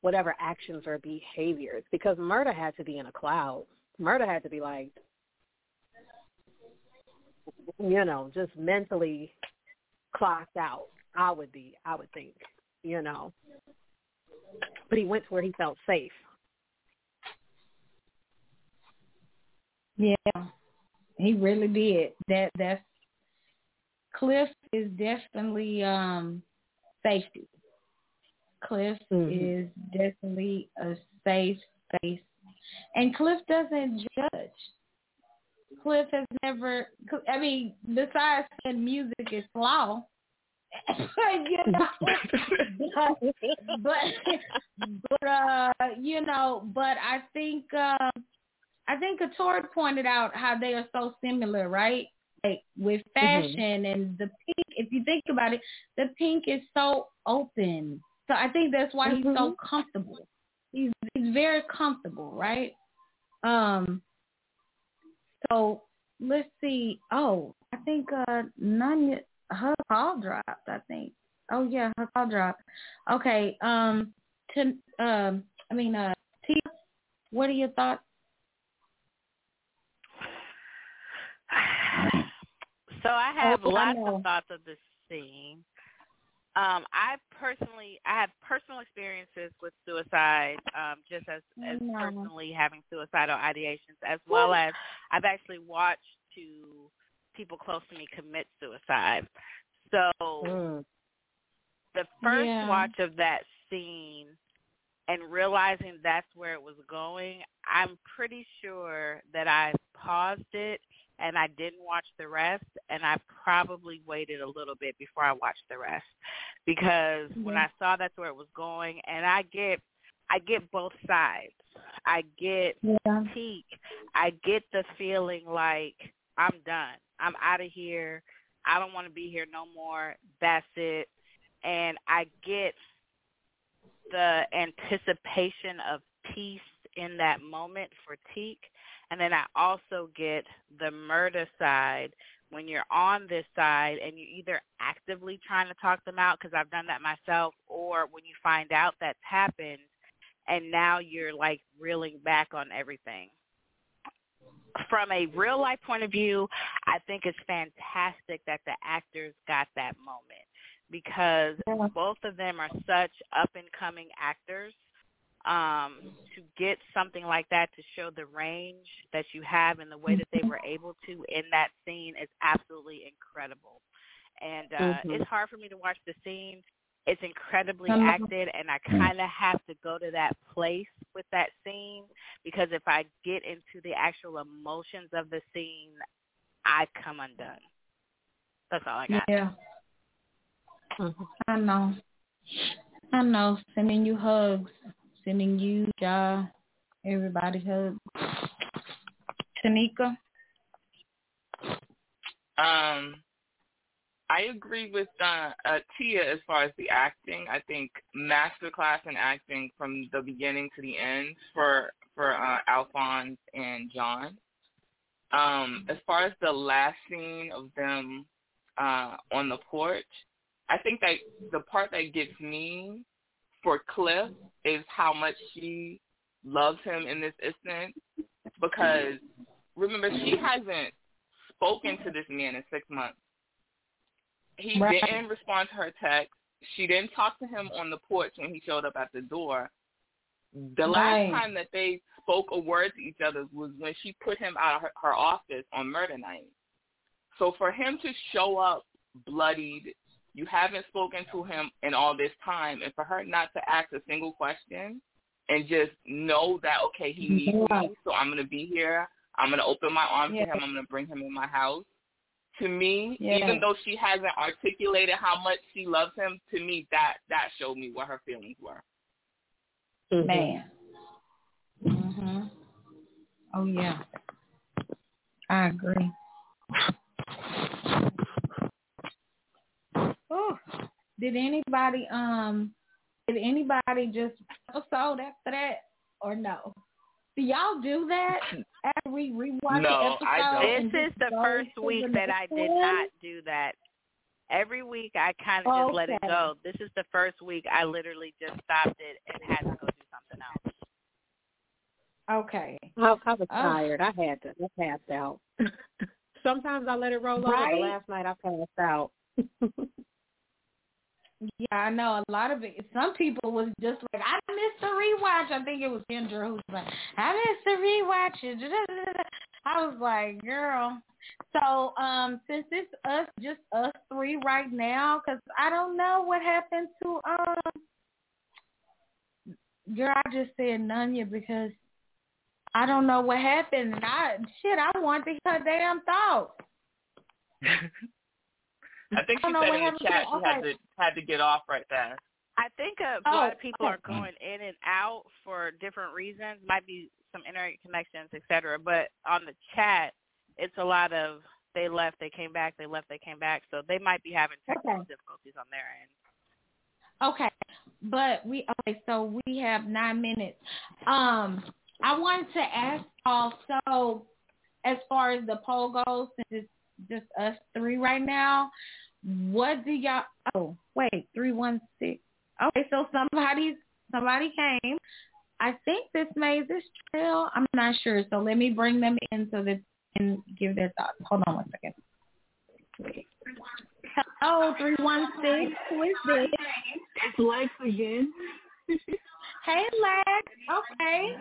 whatever actions or behaviors. Because Murda had to be in a cloud. Murda had to be like, you know, just mentally clocked out. I would be, I would think, you know. But he went to where he felt safe. Yeah, he really did. That that's Cliff is definitely um safety. Cliff Mhm. is definitely a safe space, and Cliff doesn't judge. Cliff has never. I mean, besides saying music is law, you know, but, but but uh, you know, but I think uh, I think Katori pointed out how they are so similar, right? Like with Mm-hmm. fashion and the pink. If you think about it, the pink is so open. So I think that's why he's so comfortable. He's he's very comfortable, right? Um. So let's see. Oh, I think uh Nanya her call dropped. I think. Oh yeah, her call dropped. Okay. Um. To um. I mean, uh, Tia, what are your thoughts? So I have Oh, lots know. of thoughts of this scene. Um, I personally, I have personal experiences with suicide, um, just as, as personally having suicidal ideations, as well as I've actually watched two people close to me commit suicide. So Mm. the first Yeah. watch of that scene and realizing that's where it was going, I'm pretty sure that I paused it and I didn't watch the rest and I probably waited a little bit before I watched the rest because when mm-hmm. I saw that's where it was going and I get I get both sides. I get Yeah. Teak. I get the feeling like I'm done. I'm out of here. I don't want to be here no more. That's it. And I get the anticipation of peace in that moment for Teak. And then I also get the Murda side when you're on this side and you're either actively trying to talk them out because I've done that myself or when you find out that's happened and now you're like reeling back on everything. From a real life point of view, I think it's fantastic that the actors got that moment because both of them are such up and coming actors. Um, to get something like that to show the range that you have and the way that they were able to in that scene is absolutely incredible. And uh Mhm. it's hard for me to watch the scene. It's incredibly acted and I kind of have to go to that place with that scene because if I get into the actual emotions of the scene, I come undone. That's all I got. Yeah. Mhm. I know. I know. Sending you hugs. Sending you, Ja, everybody hugs. Tanika? Um, I agree with uh, uh, Tia as far as the acting. I think masterclass in acting from the beginning to the end for for uh, Alphonse and John. Um, as far as the last scene of them uh, on the porch, I think that the part that gets me for Cliff is how much she loves him in this instance because remember she hasn't spoken to this man in six months. He Right. didn't respond to her text. She didn't talk to him on the porch when he showed up at the door. The last time that they spoke a word to each other was when she put him out of her, her office on murder night. So for him to show up bloodied, you haven't spoken to him in all this time, and for her not to ask a single question and just know that okay, he needs Yeah. me, so I'm gonna be here. I'm gonna open my arms Yeah. to him. I'm gonna bring him in my house. To me, Yeah. even though she hasn't articulated how much she loves him, to me that that showed me what her feelings were. Mhm. Man. Mhm. Oh yeah. I agree. Oh, did anybody um did anybody just episode after that or no? Do y'all do that after we rewatch No, the I episode? don't. This is the first week that I did not do that. Every week I kind of just let it go. This is the first week I literally just stopped it and had to go do something else. Okay. I, I was Oh. tired. I had to. I passed out. Sometimes I let it roll over, Right. but last night I passed out. Yeah, I know a lot of it. Some people was just like, I missed the rewatch. I think it was Kendra who was like, I missed the rewatch. I was like, girl. So, um, since it's us, just us three right now, because I don't know what happened to um. Girl, I just said Nunya because I don't know what happened. And I shit, I want to hear her damn thoughts. I think I she know said what in the chat she had Okay. to had to get off right fast. I think a Oh, lot of people okay. are going in and out for different reasons. Might be some internet connections, et cetera. But on the chat, it's a lot of they left, they came back, they left, they came back. So they might be having technical Okay. difficulties on their end. Okay, but we okay. So we have nine minutes. Um, I wanted to ask also, as far as the poll goes, since it's just us three right now, what do y'all? Oh, wait, three one six. Okay, so somebody somebody came. I think this made this trail. I'm not sure. So let me bring them in so that they can give their thoughts. Hold on one second. Hello, three one six. Who is this? It's Lex again. Hey, Lex. Okay.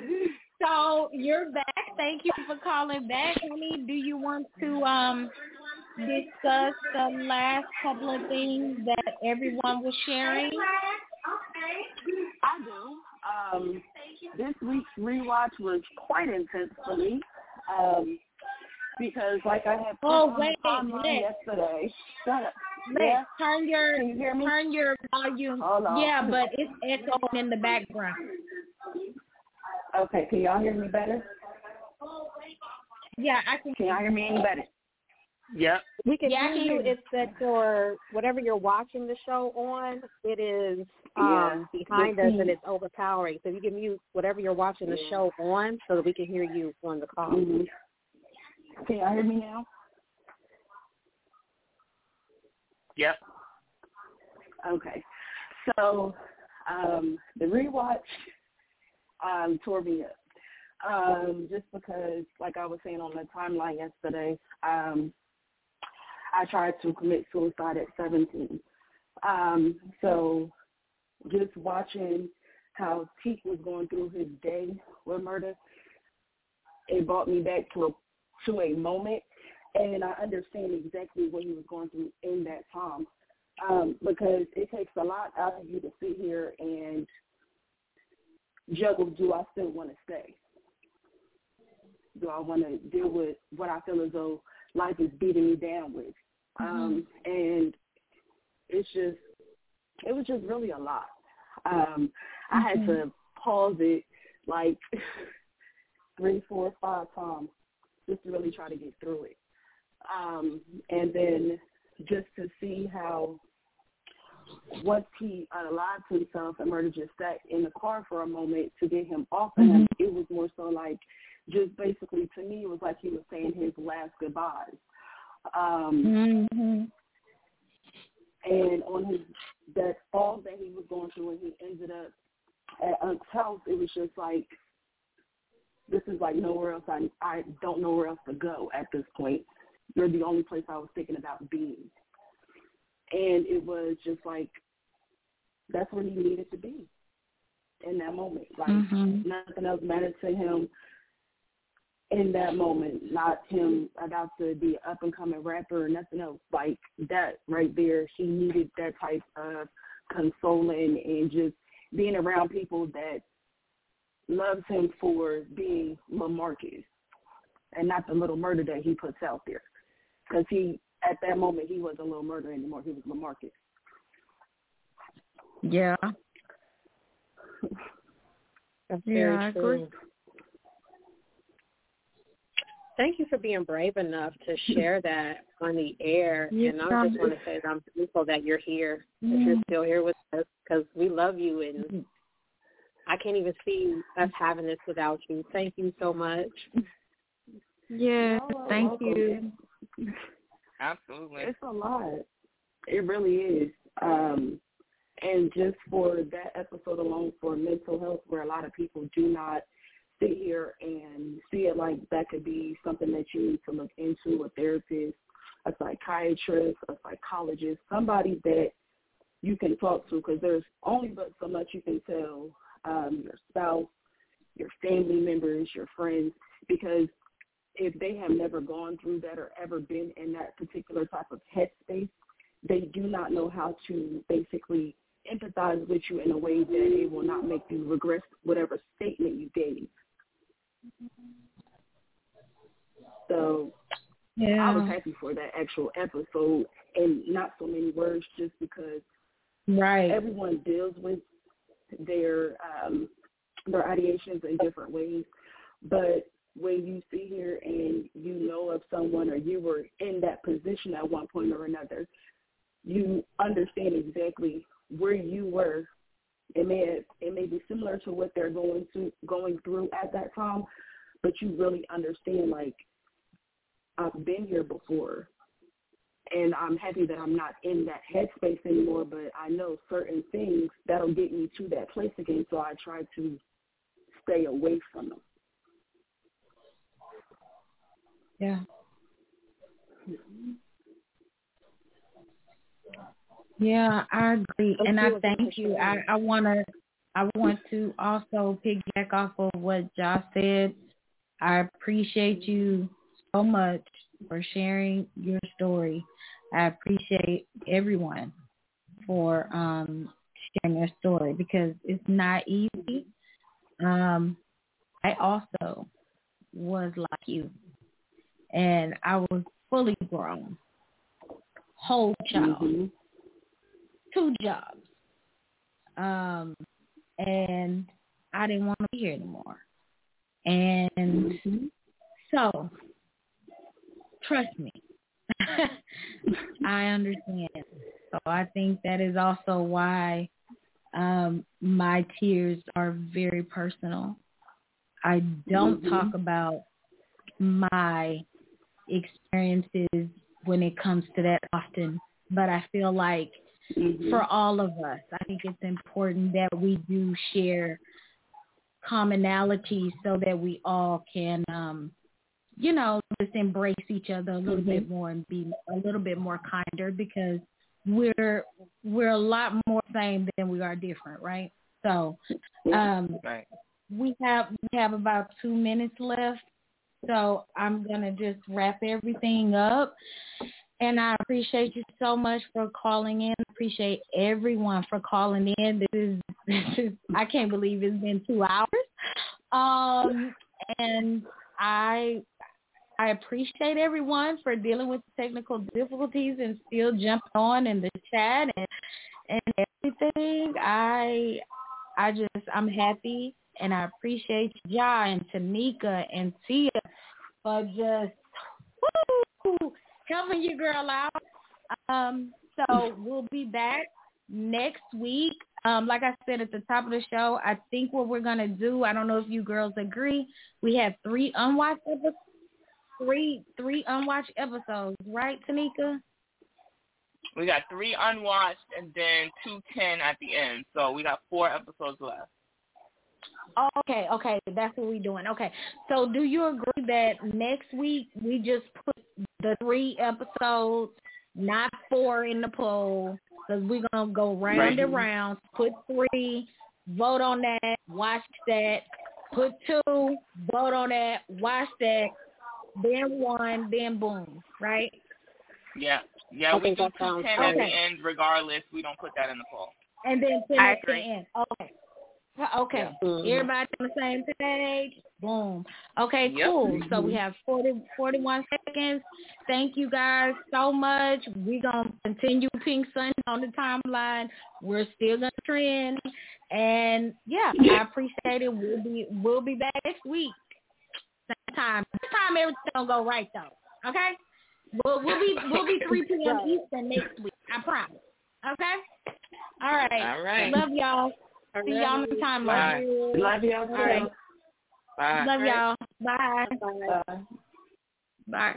So you're back. Thank you for calling back, honey. Do you want to um discuss the last couple of things that everyone was sharing? I do. Um, this week's rewatch was quite intense for me. Um, because like I had Oh, wait, yesterday. Shut up. Yeah. turn your Can you hear me? turn your volume. Hold on. Yeah, but it's echoing in the background. Okay, can y'all hear me better? Yeah, I can. Can y'all hear me any better? Yep. We can Yeah, I hear you. hear you. It's that your whatever you're watching the show on, it is Yeah, um behind us and it's overpowering. So you can mute whatever you're watching the show on so that we can hear you on the call. hmm Can y'all hear me now? Yep. Okay. So um the rewatch um tore me up. Um, just because like I was saying on the timeline yesterday, um I tried to commit suicide at seventeen. Um, so just watching how Teak was going through his day with Murda, it brought me back to a to a moment and I understand exactly what he was going through in that time. Um, because it takes a lot out of you to sit here and juggle do I still want to stay? Do I want to deal with what I feel as though life is beating me down with? Um, and it's just, it was just really a lot. Um, I had to pause it like three, four, five times just to really try to get through it. Um, and then just to see how once he unalived himself and Murda just sat in the car for a moment to get him off of him, it was more so like just basically to me it was like he was saying his last goodbyes. Um Mm-hmm. and on his that all that he was going through and he ended up at Unc's house, it was just like this is like nowhere else I I don't know where else to go at this point. You're the only place I was thinking about being. And it was just like that's where he needed to be in that moment. Like Mhm. nothing else mattered to him in that moment, not him about to be an up and coming rapper or nothing else. Like that right there, she needed that type of consoling and just being around people that loves him for being Lamarcus and not the little Murda that he puts out there. Because he, at that moment, he wasn't a little Murda anymore. He was Lamarcus. Yeah. That's Yeah, very I true. agree. Thank you for being brave enough to share that on the air. Yes, and I just want to say that I'm thankful that you're here, that Mhm. you're still here with us, because we love you, and Mhm. I can't even see us having this without you. Thank you so much. Yeah, Y'all thank welcome. you. Absolutely. It's a lot. It really is. Um, and just for that episode alone for mental health, where a lot of people do not sit here and see it like that could be something that you need to look into, a therapist, a psychiatrist, a psychologist, somebody that you can talk to because there's only but so much you can tell um, your spouse, your family members, your friends, because if they have never gone through that or ever been in that particular type of headspace, they do not know how to basically empathize with you in a way that it will not make you regress whatever statement you gave. So Yeah. I was happy for that actual episode and not so many words just because right. everyone deals with their um their ideations in different ways. But when you sit here and you know of someone or you were in that position at one point or another, you understand exactly where you were. It may it may be similar to what they're going to going through at that time, but you really understand like I've been here before and I'm happy that I'm not in that headspace anymore, but I know certain things that'll get me to that place again, so I try to stay away from them. Yeah. Mm-hmm. Yeah, I agree, and I thank you. I I want to I want to also piggyback off of what Josh said. I appreciate you so much for sharing your story. I appreciate everyone for um, sharing their story because it's not easy. Um, I also was like you, and I was fully grown, whole child, mm-hmm. Two jobs, um, and I didn't want to be here anymore. And mm-hmm. so, trust me, I understand. So I think that is also why um, my tears are very personal. I don't mm-hmm. talk about my experiences when it comes to that often, but I feel like mm-hmm. for all of us, I think it's important that we do share commonalities so that we all can um, you know, just embrace each other a little mm-hmm. bit more and be a little bit more kinder because we're we're a lot more same than we are different, right? So um right. we have we have about two minutes left. So I'm gonna just wrap everything up. And I appreciate you so much for calling in. Appreciate everyone for calling in. This is, this is I can't believe it's been two hours. Um and I I appreciate everyone for dealing with technical difficulties and still jumping on in the chat and and everything. I I just I'm happy and I appreciate Ja and Tanika and Tia for just woo, helping your girl out. Um, so we'll be back next week. Um, like I said at the top of the show, I think what we're gonna do, I don't know if you girls agree, we have three unwatched episodes three three unwatched episodes, right, Tanika? We got three unwatched and then two ten at the end. So we got four episodes left. Okay, okay, that's what we're doing. Okay, so do you agree that next week we just put the three episodes, not four, in the poll? Because we're gonna go round right. and round, put three, vote on that, watch that, put two, vote on that, watch that, then one, then boom, right? Yeah, yeah. I we think do that two sounds ten great. at the end, regardless. We don't put that in the poll. And then ten I at the end. Okay. Okay. Yeah. Mhm. Everybody on the same page. Boom. Okay, Yep. cool. So we have 40, 41 seconds. Thank you guys so much. We're going to continue Pynk Sunday on the timeline. We're still going to trend. And yeah, I appreciate it. We'll be we'll be back next week. Same time. This time everything gonna go right though. Okay? We'll we'll be we'll be three PM Eastern next week. I promise. Okay? All right. All right. Love y'all. See y'all on the timeline. Love y'all. All right. Bye. Love y'all. Bye. Bye. Bye.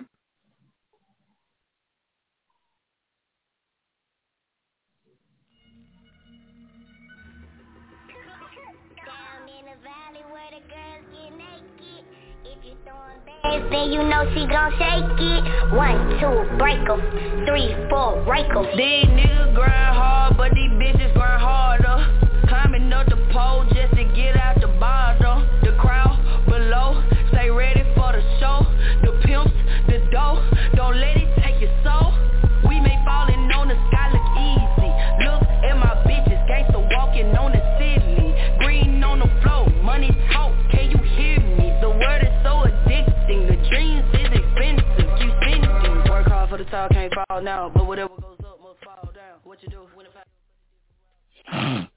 In the valley where the girls get naked. If you throwing bands, then you know she gon' shake it. One, two, break 'em. Three, four, break 'em. These niggas grind hard, but these bitches grind harder. Climbing up the pole just to get out the bottom. The crowd below, stay ready for the show. The pimps, the dough, don't let it take your soul. We may falling on the sky look easy. Look at my bitches, gangsta walking on the ceiling. Green on the floor, money talk, can you hear me? The word is so addicting, the dreams is expensive. You send fall down. But whatever goes up must fall down. What you do when it